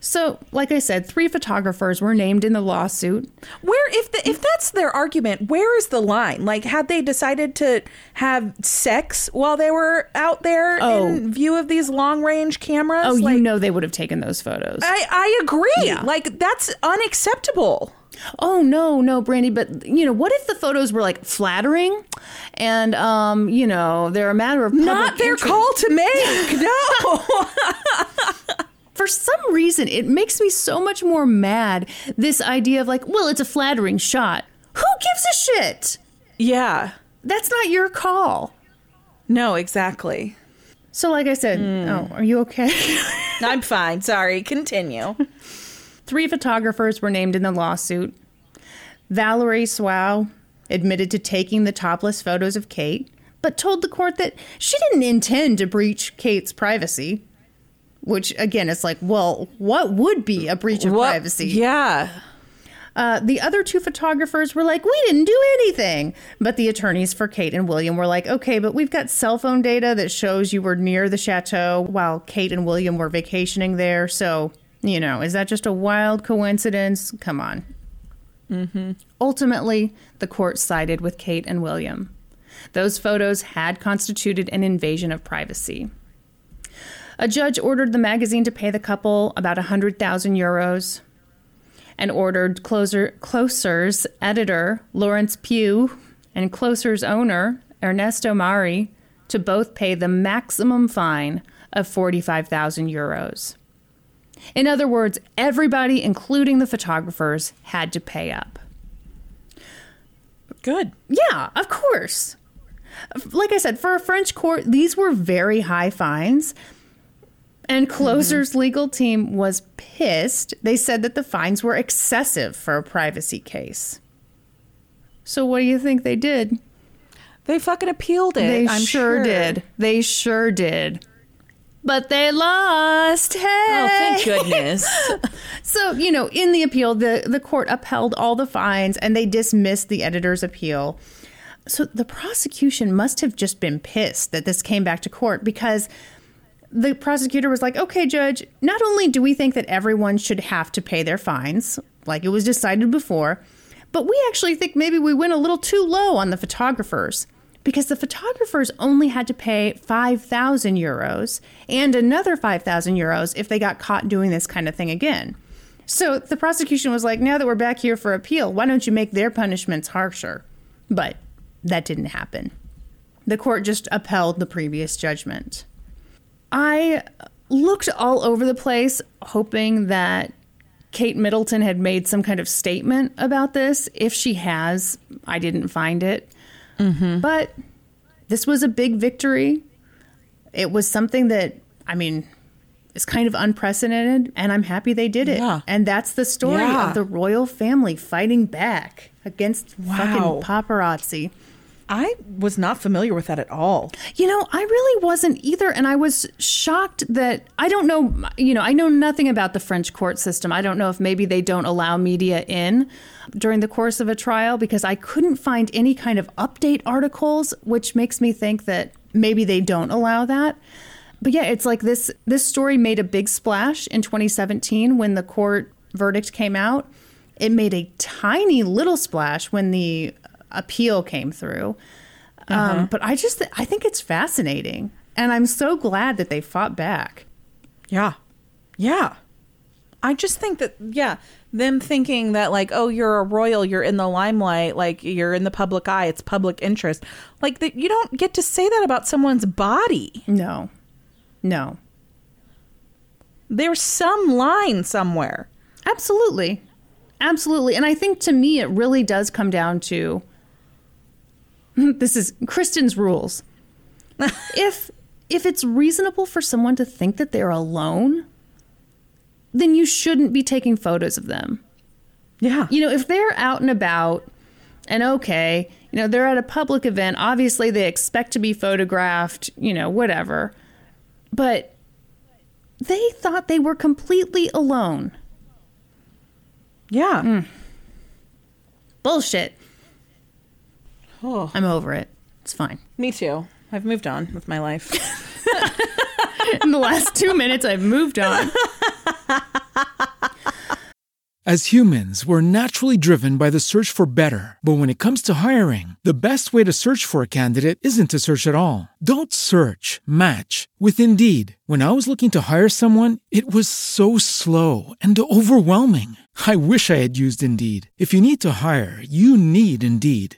So, like I said, three photographers were named in the lawsuit. Where if the, if that's their argument, where is the line? Like had they decided to have sex while they were out there Oh. in view of these long range cameras? Oh, like, you know they would have taken those photos. I I agree. Yeah. Like that's unacceptable. Oh no, no, Brandy, but you know, what if the photos were like flattering and um, you know, they're a matter of Not their interest? call to make. No. For some reason, it makes me so much more mad this idea of like, well, it's a flattering shot. Who gives a shit? yeah. That's not your call. No, exactly. So, like I said, hmm. oh, are you okay? I'm fine. Sorry. Continue. Three photographers were named in the lawsuit. Valerie Suau admitted to taking the topless photos of Kate, but told the court that she didn't intend to breach Kate's privacy. Which, again, it's like, well, what would be a breach of What- privacy? Yeah. Uh, the other two photographers were like, we didn't do anything. But the attorneys for Kate and William were like, okay, but we've got cell phone data that shows you were near the chateau while Kate and William were vacationing there. So, you know, is that just a wild coincidence? Come on. Ultimately, the court sided with Kate and William. Those photos had constituted an invasion of privacy. A judge ordered the magazine to pay the couple about 100,000 euros and ordered Closer, Closer's editor, Laurence Pieau, and Closer's owner, Ernesto Mauri, to both pay the maximum fine of 45,000 euros. In other words, everybody, including the photographers, had to pay up. Good. Yeah, of course. Like I said, for a French court, these were very high fines. And mm-hmm. Closer's legal team was pissed. They said that the fines were excessive for a privacy case. So, what do you think they did? They fucking appealed it. They I'm sure, did. They sure did. But they lost. Hey! Oh, thank goodness. So, you know, in the appeal, the, the court upheld all the fines and they dismissed the editor's appeal. So the prosecution must have just been pissed that this came back to court because the prosecutor was like, okay, judge, not only do we think that everyone should have to pay their fines, like it was decided before, but we actually think maybe we went a little too low on the photographers because the photographers only had to pay 5,000 euros and another 5,000 euros if they got caught doing this kind of thing again. So the prosecution was like, now that we're back here for appeal, why don't you make their punishments harsher? But that didn't happen. The court just upheld the previous judgment. I looked all over the place hoping that Kate Middleton had made some kind of statement about this. If she has, I didn't find it. Mm-hmm. But this was a big victory. It was something that, I mean, is kind of unprecedented, and I'm happy they did it. Yeah. And that's the story Yeah. of the royal family fighting back against Wow. fucking paparazzi. I was not familiar with that at all. You know, I really wasn't either. And I was shocked that I don't know, you know, I know nothing about the French court system. I don't know if maybe they don't allow media in during the course of a trial because I couldn't find any kind of update articles, which makes me think that maybe they don't allow that. But yeah, it's like this this story made a big splash in 2017 when the court verdict came out. It made a tiny little splash when the appeal came through. Um, but I just I think it's fascinating, and I'm so glad that they fought back. Yeah. Yeah. I just think that, yeah, them thinking that, like, oh, you're a royal, you're in the limelight, like, you're in the public eye, it's public interest. Like, that you don't get to say that about someone's body. No, no, There's some line somewhere. absolutely, absolutely, and I think to me it really does come down to this is Kristen's rules. if if it's reasonable for someone to think that they're alone, then you shouldn't be taking photos of them. Yeah. you know, if they're out and about and okay, you know, they're at a public event, obviously they expect to be photographed, you know, whatever. But they thought they were completely alone. Yeah. Hmm. Bullshit. Oh, I'm over it. It's fine. me too. I've moved on with my life. In the last two minutes, I've moved on. As humans, we're naturally driven by the search for better. But when it comes to hiring, the best way to search for a candidate isn't to search at all. Don't search, match with Indeed. When I was looking to hire someone, it was so slow and overwhelming. I wish I had used Indeed. If you need to hire, you need Indeed.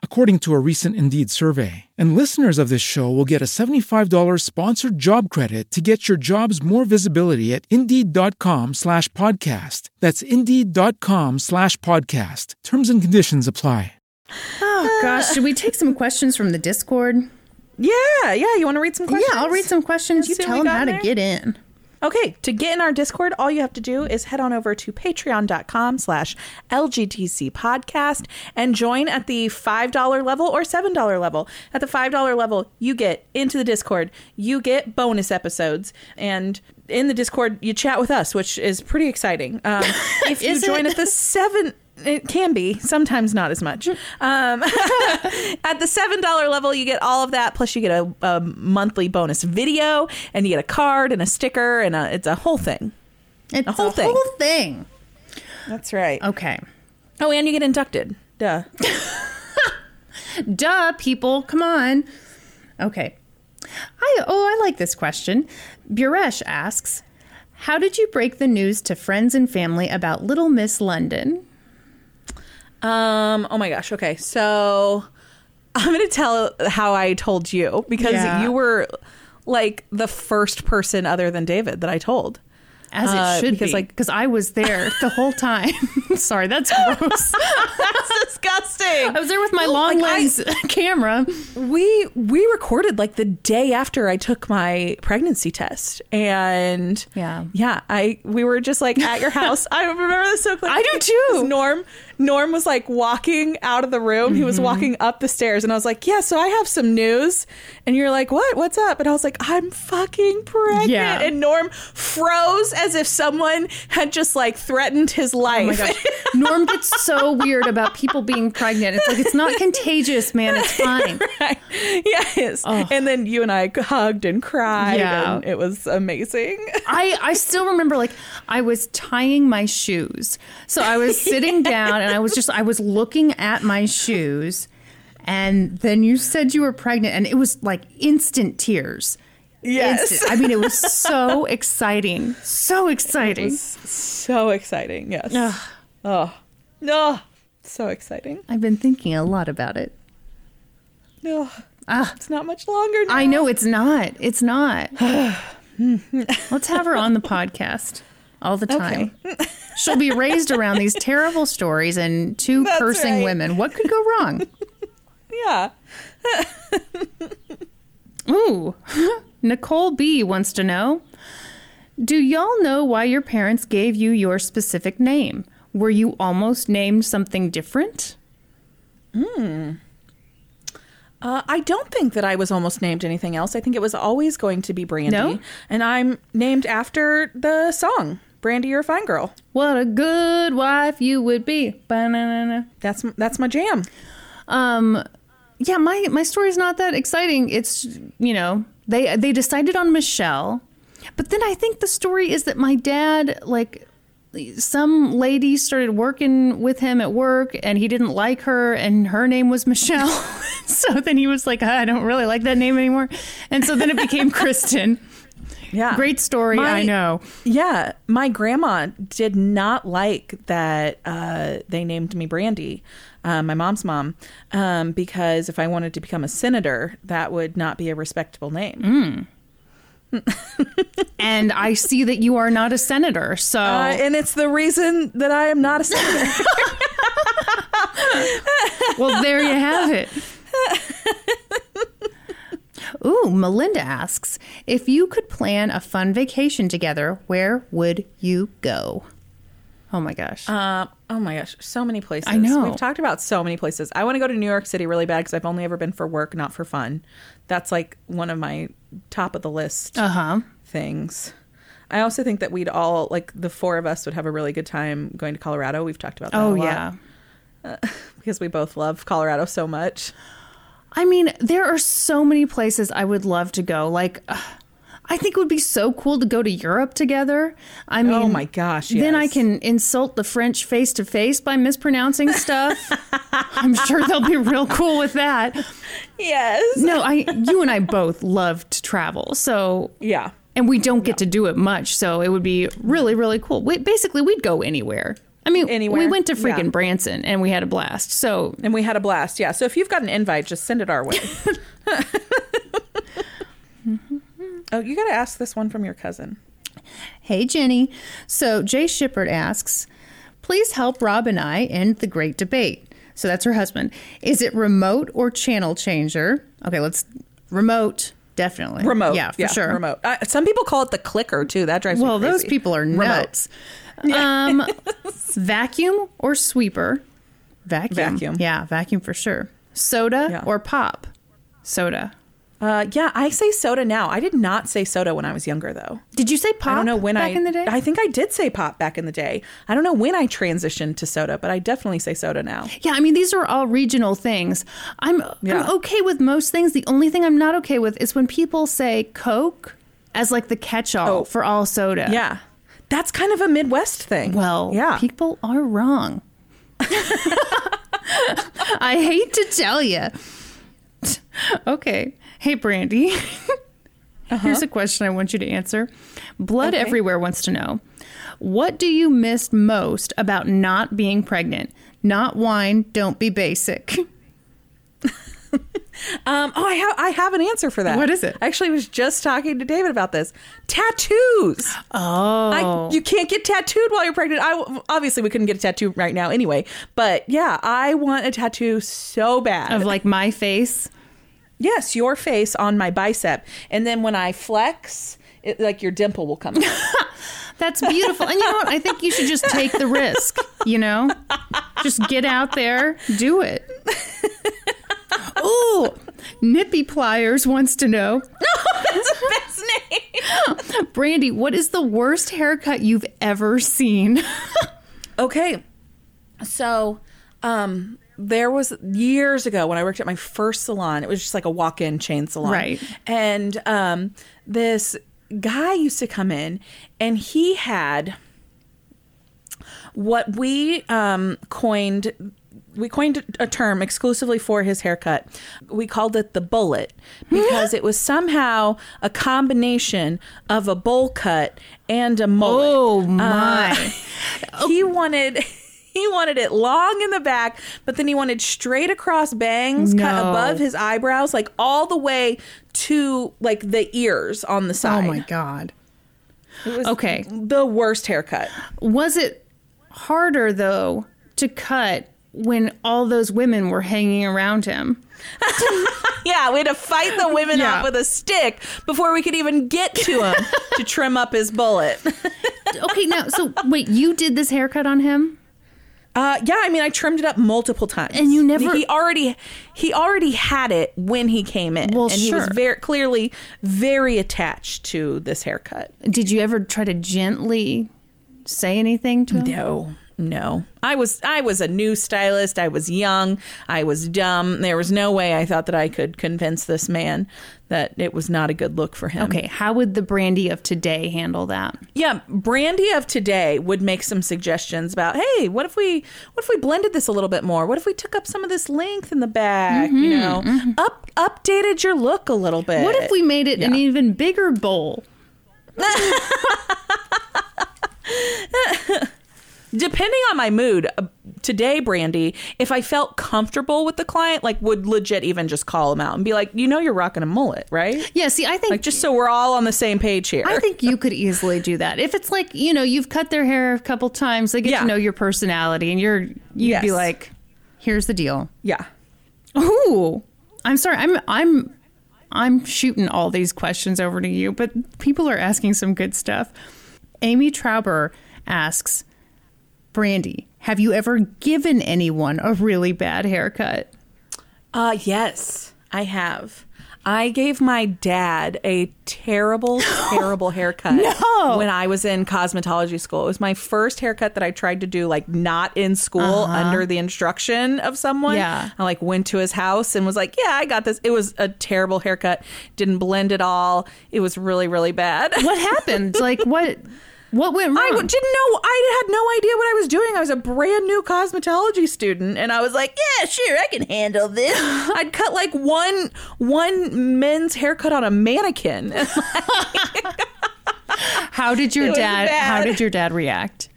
according to a recent Indeed survey. And listeners of this show will get a $75 sponsored job credit to get your jobs more visibility at Indeed.com slash podcast. That's Indeed.com slash podcast. Terms and conditions apply. Oh, gosh. Should we take some questions from the Discord? yeah. Yeah. You want to read some questions? Yeah, I'll read some questions. You see what tell them got how to get in. Okay, to get in our Discord, all you have to do is head on over to patreon.com slash LGTC podcast and join at the $5 level or $7 level. At the $5 level, you get into the Discord, you get bonus episodes, and in the Discord, you chat with us, which is pretty exciting. Um, if you Is it? join at the seven, it can be sometimes not as much. Um, at the seven dollar level, you get all of that. Plus, you get a, a monthly bonus video, and you get a card and a sticker, and a, it's a whole thing. It's A whole thing. whole thing. That's right. Okay. Oh, and you get inducted. Duh. Duh, people, come on. Okay. I oh, I like this question. Buresh asks, "How did you break the news to friends and family about Little Miss London?" Um. Oh my gosh. Okay. So I'm gonna tell how I told you because Yeah. you were like the first person other than David that I told. As it Uh, should because, be, like- because I was there the whole time. Sorry, that's gross. That's disgusting. I was there with my long Like, I- lens camera. we we recorded like the day after I took my pregnancy test, and Yeah. yeah, I we were just like at your house. I remember this so clearly. I do too. Norm Norm was like walking out of the room. He was Mm-hmm. walking up the stairs, and I was like, "Yeah, so I have some news." And you're like, "What? What's up?" And I was like, "I'm fucking pregnant." Yeah. And Norm froze as if someone had just like threatened his life. Oh my gosh. Norm gets so weird about people being pregnant. It's like, it's not contagious, man. It's fine. Right. Yes. And then you and I hugged and cried. Yeah. And it was amazing. I, I still remember like I was tying my shoes. So I was sitting down and I was just I was looking at my shoes and then you said you were pregnant and it was like instant tears. Yes. Instant. I mean it was so exciting. So exciting. So exciting. Yes. Ugh. Oh. No. So exciting. I've been thinking a lot about it. No. Ah. It's not much longer now. I know it's not. It's not. Let's have her on the podcast all the time. She'll be raised around these terrible stories and two That's cursing right. women. What could go wrong? Yeah. Ooh, Nicole B wants to know Do y'all know why your parents gave you your specific name? Were you almost named something different? Uh, I don't think that I was almost named anything else. I think it was always going to be Brandy. No? And I'm named after the song, Brandy, You're a Fine Girl. What a good wife you would be. Ba-na-na-na. That's that's my jam. Um, yeah, my my story's not that exciting. It's you know they they decided on Michelle, but then I think the story is that my dad like some lady started working with him at work and he didn't like her and her name was Michelle. so then he was like, I don't really like that name anymore, and so then it became Kristen. Yeah. Great story, My- I know. Yeah, my grandma did not like that uh, they named me Brandy, uh, my mom's mom, um, because if I wanted to become a senator, that would not be a respectable name. And I see that you are not a senator, so Uh, and it's the reason that I am not a senator. Well, there you have it. Ooh, Melinda asks if you could plan a fun vacation together, where would you go? Oh my gosh. Uh, oh my gosh, so many places. I know. We've talked about so many places. I want to go to New York City really bad because I've only ever been for work, not for fun. That's like one of my top of the list Uh huh. things. I also think that we'd all like the four of us would have a really good time going to Colorado. We've talked about that. Oh a lot, yeah. because we both love Colorado so much. I mean, there are so many places I would love to go. Like, uh, I think it would be so cool to go to Europe together. I mean, Oh my gosh, Then I can insult the French face to face by mispronouncing stuff. I'm sure they'll be real cool with that. Yes. No, I you and I both love to travel. So Yeah. and we don't get to do it much, so it would be really really cool. We, basically, we'd go anywhere. I mean, Anywhere, we went to freaking yeah. Branson and we had a blast. So And we had a blast. Yeah. So if you've got an invite, just send it our way. oh, you got to ask this one from your cousin. Hey, Jenny. So Jay Shippard asks, please help Rob and I end the great debate. So that's her husband. Is it remote or channel changer? Okay, let's remote. Definitely Remote. Yeah, for sure. Remote. Uh, some people call it the clicker too. That drives me. crazy. Well, those people are Remote. Um, vacuum or sweeper? Vacuum. Vacuum. Yeah, vacuum for sure. Soda Yeah. or pop? Soda. Uh, yeah, I say soda now. I did not say soda when I was younger, though. Did you say pop? I don't know when back I. in the day. I think I did say pop back in the day. I don't know when I transitioned to soda, but I definitely say soda now. Yeah, I mean these are all regional things. I'm Yeah. I'm okay with most things. The only thing I'm not okay with is when people say Coke as like the catch-all Oh. for all soda. Yeah, that's kind of a Midwest thing. Well, yeah, people are wrong. I hate to tell you. Okay. Hey, Brandy. Here's a question I want you to answer. Blood Uh-huh. Okay. Everywhere wants to know What do you miss most about not being pregnant? Not wine, don't be basic. Um, oh, I have I have an answer for that. What is it? I actually was just talking to David about this. Tattoos. Oh. I, you can't get tattooed while you're pregnant. I obviously we couldn't get a tattoo right now anyway. But yeah, I want a tattoo so bad. of like my face. yes, your face on my bicep, and then when I flex, it, like your dimple will come. That's beautiful. And you know what? I think you should just take the risk, you know? Just get out there, do it. Ooh, Nippy Pliers wants to know. No, That's the best name. Brandy, what is the worst haircut you've ever seen? Okay. So, um, there was years ago when I worked at my first salon. It was just like a walk-in chain salon, Right. And um, this guy used to come in, and he had what we um, coined. We coined a term exclusively for his haircut. We called it the bullet because it was somehow a combination of a bowl cut and a mullet. Oh uh, my. he wanted he wanted it long in the back, but then he wanted straight across bangs cut above his eyebrows, like all the way to like the ears on the oh, side. oh my God. It was Okay. the worst haircut. Was it harder, though, to cut when all those women were hanging around him? Yeah, we had to fight the women Yeah. off with a stick before we could even get to him to trim up his bullet. Okay, now, so wait, you did this haircut on him? Uh, yeah, I mean, I trimmed it up multiple times, And you never- He already, he already had it when he came in, Well, and he was very clearly very attached to this haircut. Did you ever try to gently say anything to him? No, no. I was I was a new stylist. I was young. I was dumb. There was no way I thought that I could convince this man that it was not a good look for him. Okay, how would the Brandy of today handle that? Yeah, Brandy of today would make some suggestions about, hey, what if we what if we blended this a little bit more? What if we took up some of this length in the back, you mm-hmm, know? Mm-hmm. Up updated your look a little bit. What if we made it an even bigger bowl? depending on my mood uh, today brandy if i felt comfortable with the client like would legit even just call him out and be like you know you're rocking a mullet right Yeah, see, I think like just so we're all on the same page here I think you could easily do that. If it's like, you know, you've cut their hair a couple times, they get Yeah. to know your personality and you're you'd Yes. be like, here's the deal. yeah Ooh. I'm sorry. I'm I'm I'm shooting all these questions over to you, but people are asking some good stuff. Amy Trauber asks, Brandy, have you ever given anyone a really bad haircut? uh yes i have I gave my dad a terrible, terrible haircut No. when I was in cosmetology school. It was my first haircut that I tried to do, like not in school under the instruction of someone. Yeah. I like went to his house and was like, "Yeah, I got this." It was a terrible haircut. Didn't blend at all. It was really, really bad. What happened? like what what went wrong? I didn't know. I had no idea what I was doing. I was a brand new cosmetology student, and I was like, "Yeah, sure, I can handle this." I'd cut like one one men's haircut on a mannequin. How did your dad how did your dad react?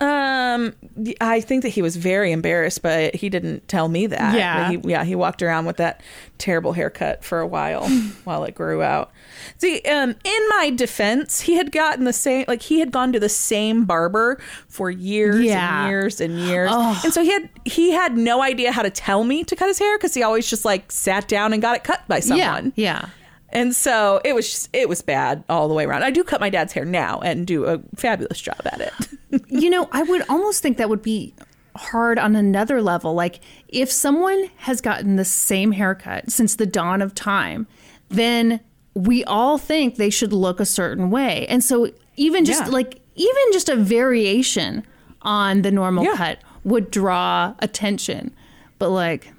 Um, I think that he was very embarrassed, but he didn't tell me that. Yeah. he, yeah, he walked around with that terrible haircut for a while while it grew out. See, um, in my defense, he had gotten the same, like he had gone to the same barber for years Yeah. and years and years, and so he had he had no idea how to tell me to cut his hair because he always just like sat down and got it cut by someone. Yeah. Yeah. And so it was just, it was bad all the way around. I do cut my dad's hair now and do a fabulous job at it. you know, I would almost think that would be hard on another level. Like, if someone has gotten the same haircut since the dawn of time, then we all think they should look a certain way. And so, even just Yeah. like, even just a variation on the normal Yeah. cut would draw attention. But, like,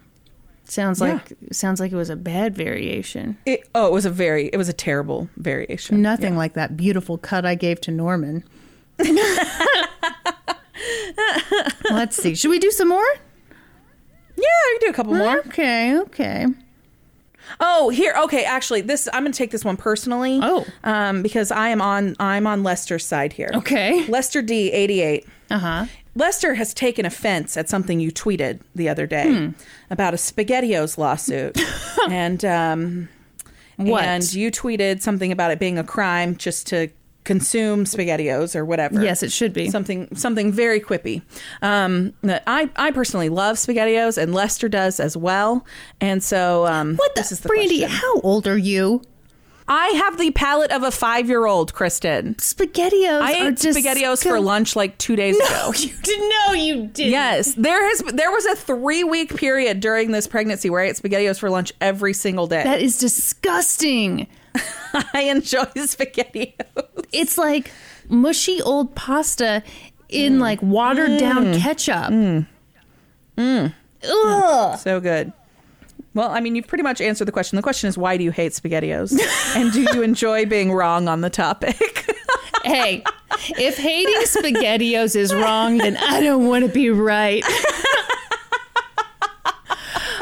sounds like sounds like it was a bad variation. It, oh, it was a very, it was a terrible variation. Nothing like that beautiful cut I gave to Norman. Let's see. Should we do some more? Yeah, I can do a couple more. Okay, okay. Oh, here. Okay, actually, this I'm going to take this one personally. Oh. um, because I am on I'm on Lester's side here. Okay. Lester D, 88. Uh huh. Lester has taken offense at something you tweeted the other day Hmm. about a SpaghettiOs lawsuit, and um, What? And you tweeted something about it being a crime just to consume SpaghettiOs or whatever. Yes, it should be. something something very quippy. Um, I I personally love SpaghettiOs, and Lester does as well. And so, um, What the, this is the Brandy? question. How old are you? I have the palate of a five year old, Kristen. Spaghettios. I ate spaghettios for lunch like two days ago. You didn't. know you didn't. Yes, there has there was a three week period during this pregnancy where I ate spaghettios for lunch every single day. That is disgusting. I enjoy spaghettios. It's like mushy old pasta in mm. like watered down mm. ketchup. Mm. Ugh. So good. Well, I mean, you've pretty much answered the question. The question is, why do you hate SpaghettiOs? and do you enjoy being wrong on the topic? Hey, if hating SpaghettiOs is wrong, then I don't want to be right.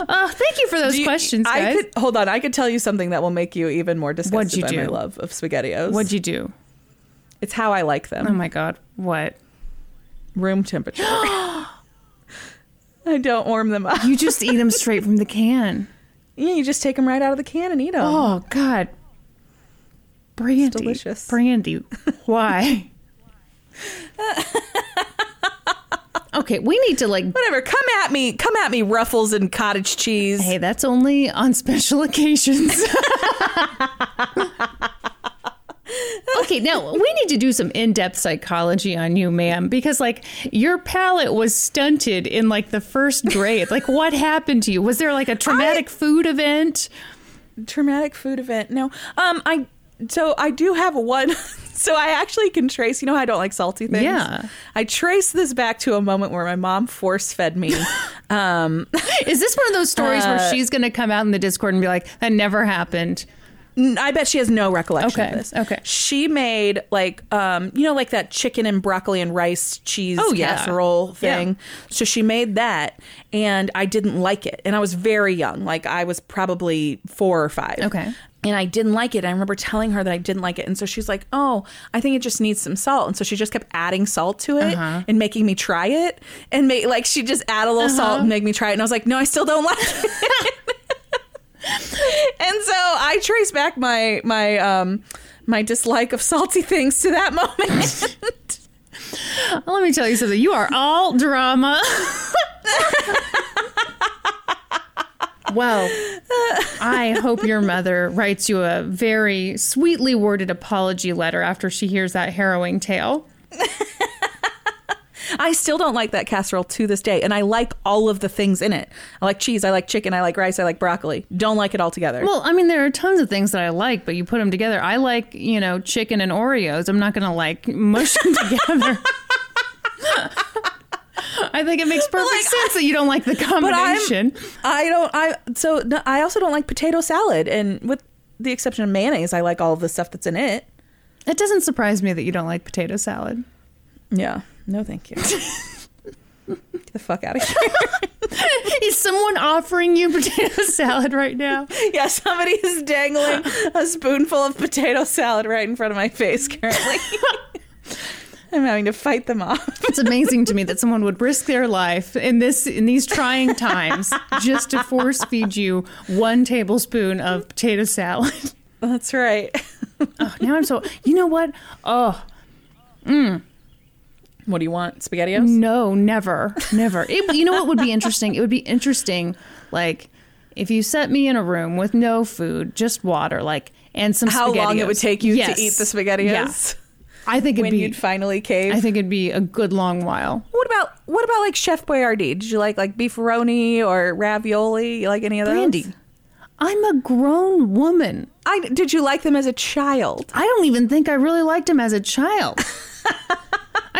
Oh, thank you for those you- questions, I guys. could hold on. I could tell you something that will make you even more disgusted by my love of SpaghettiOs. What'd you do? It's how I like them. Oh my god, what? Room temperature. I don't warm them up. You just eat them straight from the can. Yeah, you just take them right out of the can and eat them. Oh god. Brandy. delicious. Brandy. Why? okay, we need to like Whatever. Come at me. Come at me, Ruffles and cottage cheese. Hey, that's only on special occasions. okay, now we need to do some in-depth psychology on you, ma'am, because like your palate was stunted in like the first grade. like what happened to you? Was there like a traumatic food event? traumatic food event. No. Um I so I do have one so I actually can trace, you know I don't like salty things? Yeah. I trace this back to a moment where my mom force fed me. um Is this one of those stories Uh, where she's going to come out in the Discord and be like, "That never happened"? I bet she has no recollection Okay, of this. okay. She made like um you know like that chicken and broccoli and rice cheese Oh, yeah. casserole Yeah. thing. So she made that and I didn't like it. And I was very young. Like I was probably 4 or 5. Okay. And I didn't like it. I remember telling her that I didn't like it. And so she's like, "Oh, I think it just needs some salt." And so she just kept adding salt to it Uh-huh. and making me try it and make like she just add a little salt and make me try it. And I was like, "No, I still don't like it." and so I trace back my my um my dislike of salty things to that moment. Well, let me tell you something. You are all drama. well, I hope your mother writes you a very sweetly worded apology letter after she hears that harrowing tale. I still don't like that casserole to this day, and I like all of the things in it. I like cheese, I like chicken, I like rice, I like broccoli. Don't like it all together. Well, I mean, there are tons of things that I like, but you put them together. I like, you know, chicken and Oreos. I'm not going to like mush them together. I think it makes perfect Like, sense that you don't like the combination. I don't. I so no, I also don't like potato salad, and with the exception of mayonnaise, I like all of the stuff that's in it. It doesn't surprise me that you don't like potato salad. Yeah, no, thank you. Get the fuck out of here. Is someone offering you potato salad right now? yeah, somebody is dangling a spoonful of potato salad right in front of my face currently. I'm having to fight them off. It's amazing to me that someone would risk their life in this in these trying times just to force feed you one tablespoon of potato salad. That's right. Oh, now I'm so. You know what? Oh mm. What do you want? SpaghettiOs? no, never, never. It, you know what would be interesting? It would be interesting, like if you set me in a room with no food, just water, like and some. How long it would take you Yes. to eat the SpaghettiOs? Yeah. I think it'd When be. you'd finally cave. I think it'd be a good long while. what about what about like Chef Boyardee? Did you like like beefaroni or ravioli? You like any of those? Brandy, I'm a grown woman. I did you like them as a child? I don't even think I really liked them as a child.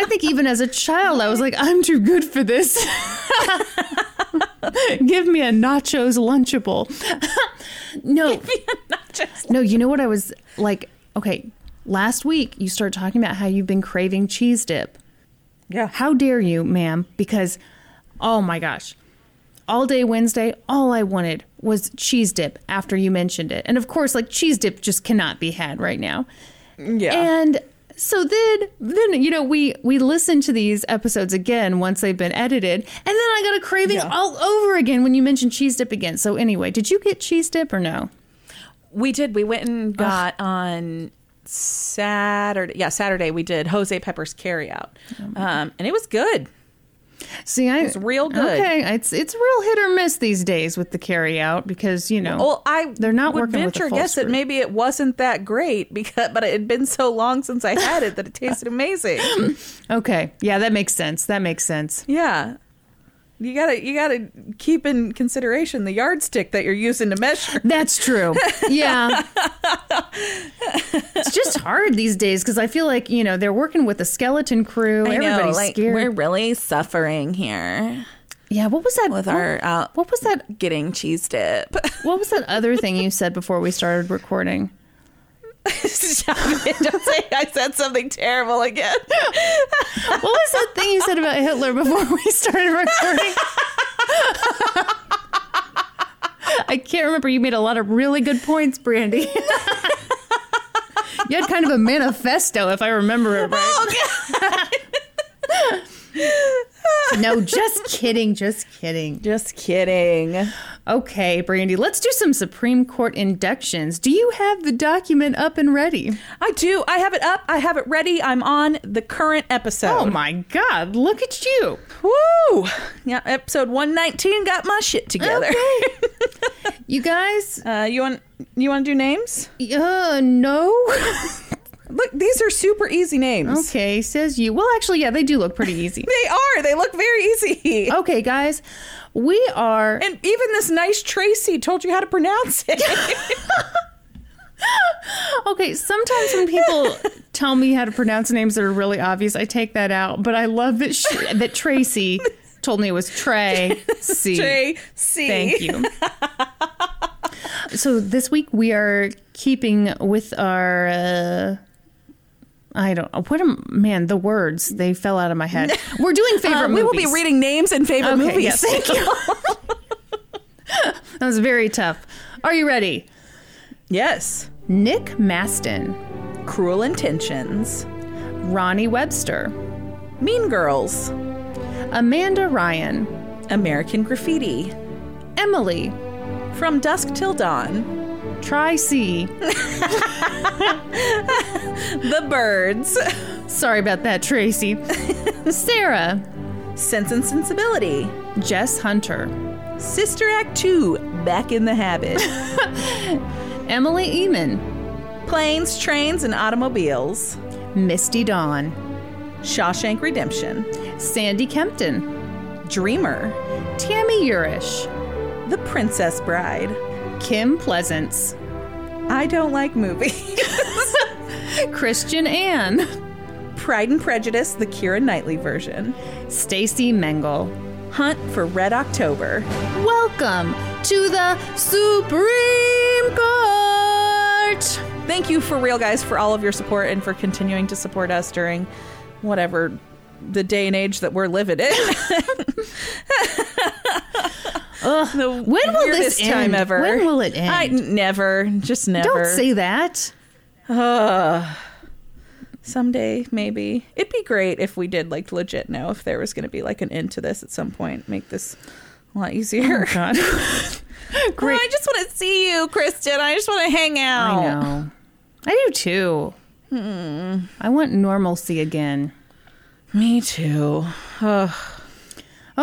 I think even as a child, I was like, I'm too good for this. Give me a nachos lunchable. no, no, you know what I was like? Okay, last week you started talking about how you've been craving cheese dip. Yeah. How dare you, ma'am? Because, oh my gosh, all day Wednesday, all I wanted was cheese dip after you mentioned it. And of course, like cheese dip just cannot be had right now. Yeah. And so then, then you know, we we listened to these episodes again once they've been edited, and then I got a craving Yeah. all over again when you mentioned cheese dip again. So anyway, did you get cheese dip or no? We did. We went and got on Saturday. Yeah, Saturday we did Jose Pepper's carry out. Um, and it was good. See, I, It's real good. Okay, it's it's real hit or miss these days with the carry out because you know Well, I they're not would working with venture full guess that maybe it wasn't that great because, but it had been so long since I had it that it tasted amazing. Okay, yeah, that makes sense. That makes sense. Yeah. You gotta you gotta keep in consideration the yardstick that you're using to measure. That's true. Yeah. it's just hard these days because I feel like, you know, they're working with a skeleton crew. Everybody's scared. We're really suffering here yeah, what was that? with what, our uh, what was that? getting cheese dip. What was that other thing you said before we started recording? Stop it. Don't say I said something terrible again. What was that thing you said about Hitler before we started recording? I can't remember. You made a lot of really good points, Brandy. you had kind of a manifesto, if I remember it right. Oh, no, just kidding. Just kidding. Just kidding. Okay, Brandy, let's do some Supreme Court inductions. Do you have the document up and ready? I do. I have it up. I have it ready. I'm on the current episode. Oh my God, look at you. Woo! Yeah, episode 119 got my shit together. You guys, Uh, you want you want to do names? uh, no. Look, these are super easy names. Okay, says you. Well, actually, yeah, they do look pretty easy. They are. They look very easy. Okay, guys, we are. And even this nice Tracy told you how to pronounce it. Okay, sometimes when people tell me how to pronounce names that are really obvious, I take that out. But I love that she, that Tracy told me it was Trey C. Trey C. Thank you. so this week we are keeping with our. Uh, I don't. What a man? The words they fell out of my head. We're doing favorite Uh, we will be reading names and favorite Okay, movies. yes, thank you. that was very tough. Are you ready? yes. Nick Maston, Cruel Intentions. Ronnie Webster, Mean Girls. Amanda Ryan, American Graffiti. Emily, From Dusk Till Dawn. Tri C. The Birds. Sorry about that, Tracy. Sarah, Sense and Sensibility. Jess Hunter, Sister Act 2. Back in the Habit. Emily Eamon, Planes, Trains, and Automobiles. Misty Dawn, Shawshank Redemption. Sandy Kempton, Dreamer. Tammy Urish, The Princess Bride. Kim Pleasance, I don't like movies. Christian Ann, Pride and Prejudice, the Keira Knightley version. Stacy Mengel. Hunt for Red October. Welcome to the Supreme Court. Thank you for real guys for all of your support and for continuing to support us during whatever the day and age that we're living in. the when will this weirdest time end? ever. When will it end? I never, just never. Don't say that. someday maybe. It'd be great if we did like legit know if there was going to be like an end to this at some point. Make this a lot easier. Oh, God. Well, I just want to see you, Kristen. I just want to hang out. I know. I do too. Hmm. I want normalcy again. Me too. Ugh.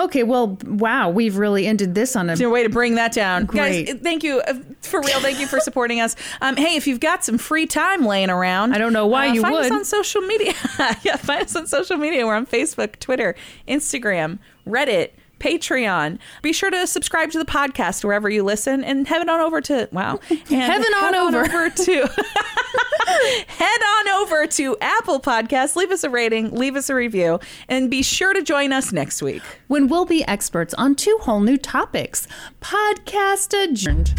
Okay, well, wow, we've really ended this on a. There a way to bring that down? Great. Guys, thank you. uh, For real, thank you for supporting us. Um, hey, if you've got some free time laying around, I don't know why uh, you find us would. on social media. yeah, find us on social media. We're on Facebook, Twitter, Instagram, Reddit, Patreon. Be sure to subscribe to the podcast wherever you listen and head on over to, wow. And Heaven on head over. to, head on over to Apple Podcasts. Leave us a rating, leave us a review, and be sure to join us next week. when we'll be experts on two whole new topics. Podcast adjourned.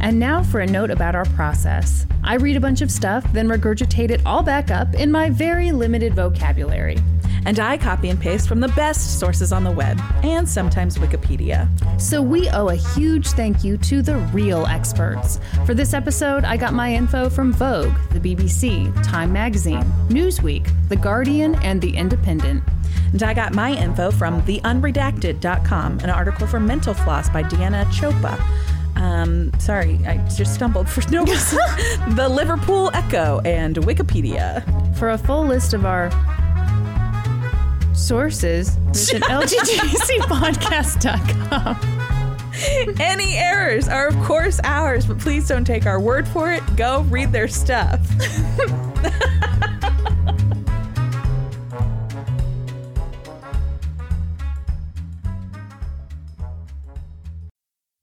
And now for a note about our process. I read a bunch of stuff, then regurgitate it all back up in my very limited vocabulary. And I copy and paste from the best sources on the web and sometimes Wikipedia. So we owe a huge thank you to the real experts. For this episode, I got my info from Vogue, the BBC, Time Magazine, Newsweek, The Guardian, and The Independent. And I got my info from theunredacted.com, an article from Mental Floss by Deanna Cioppa. Um, sorry, I just stumbled for no reason. the Liverpool Echo and Wikipedia. For a full list of our Sources visit lgtcpodcast.com. Any errors are, of course, ours, but please don't take our word for it. Go read their stuff.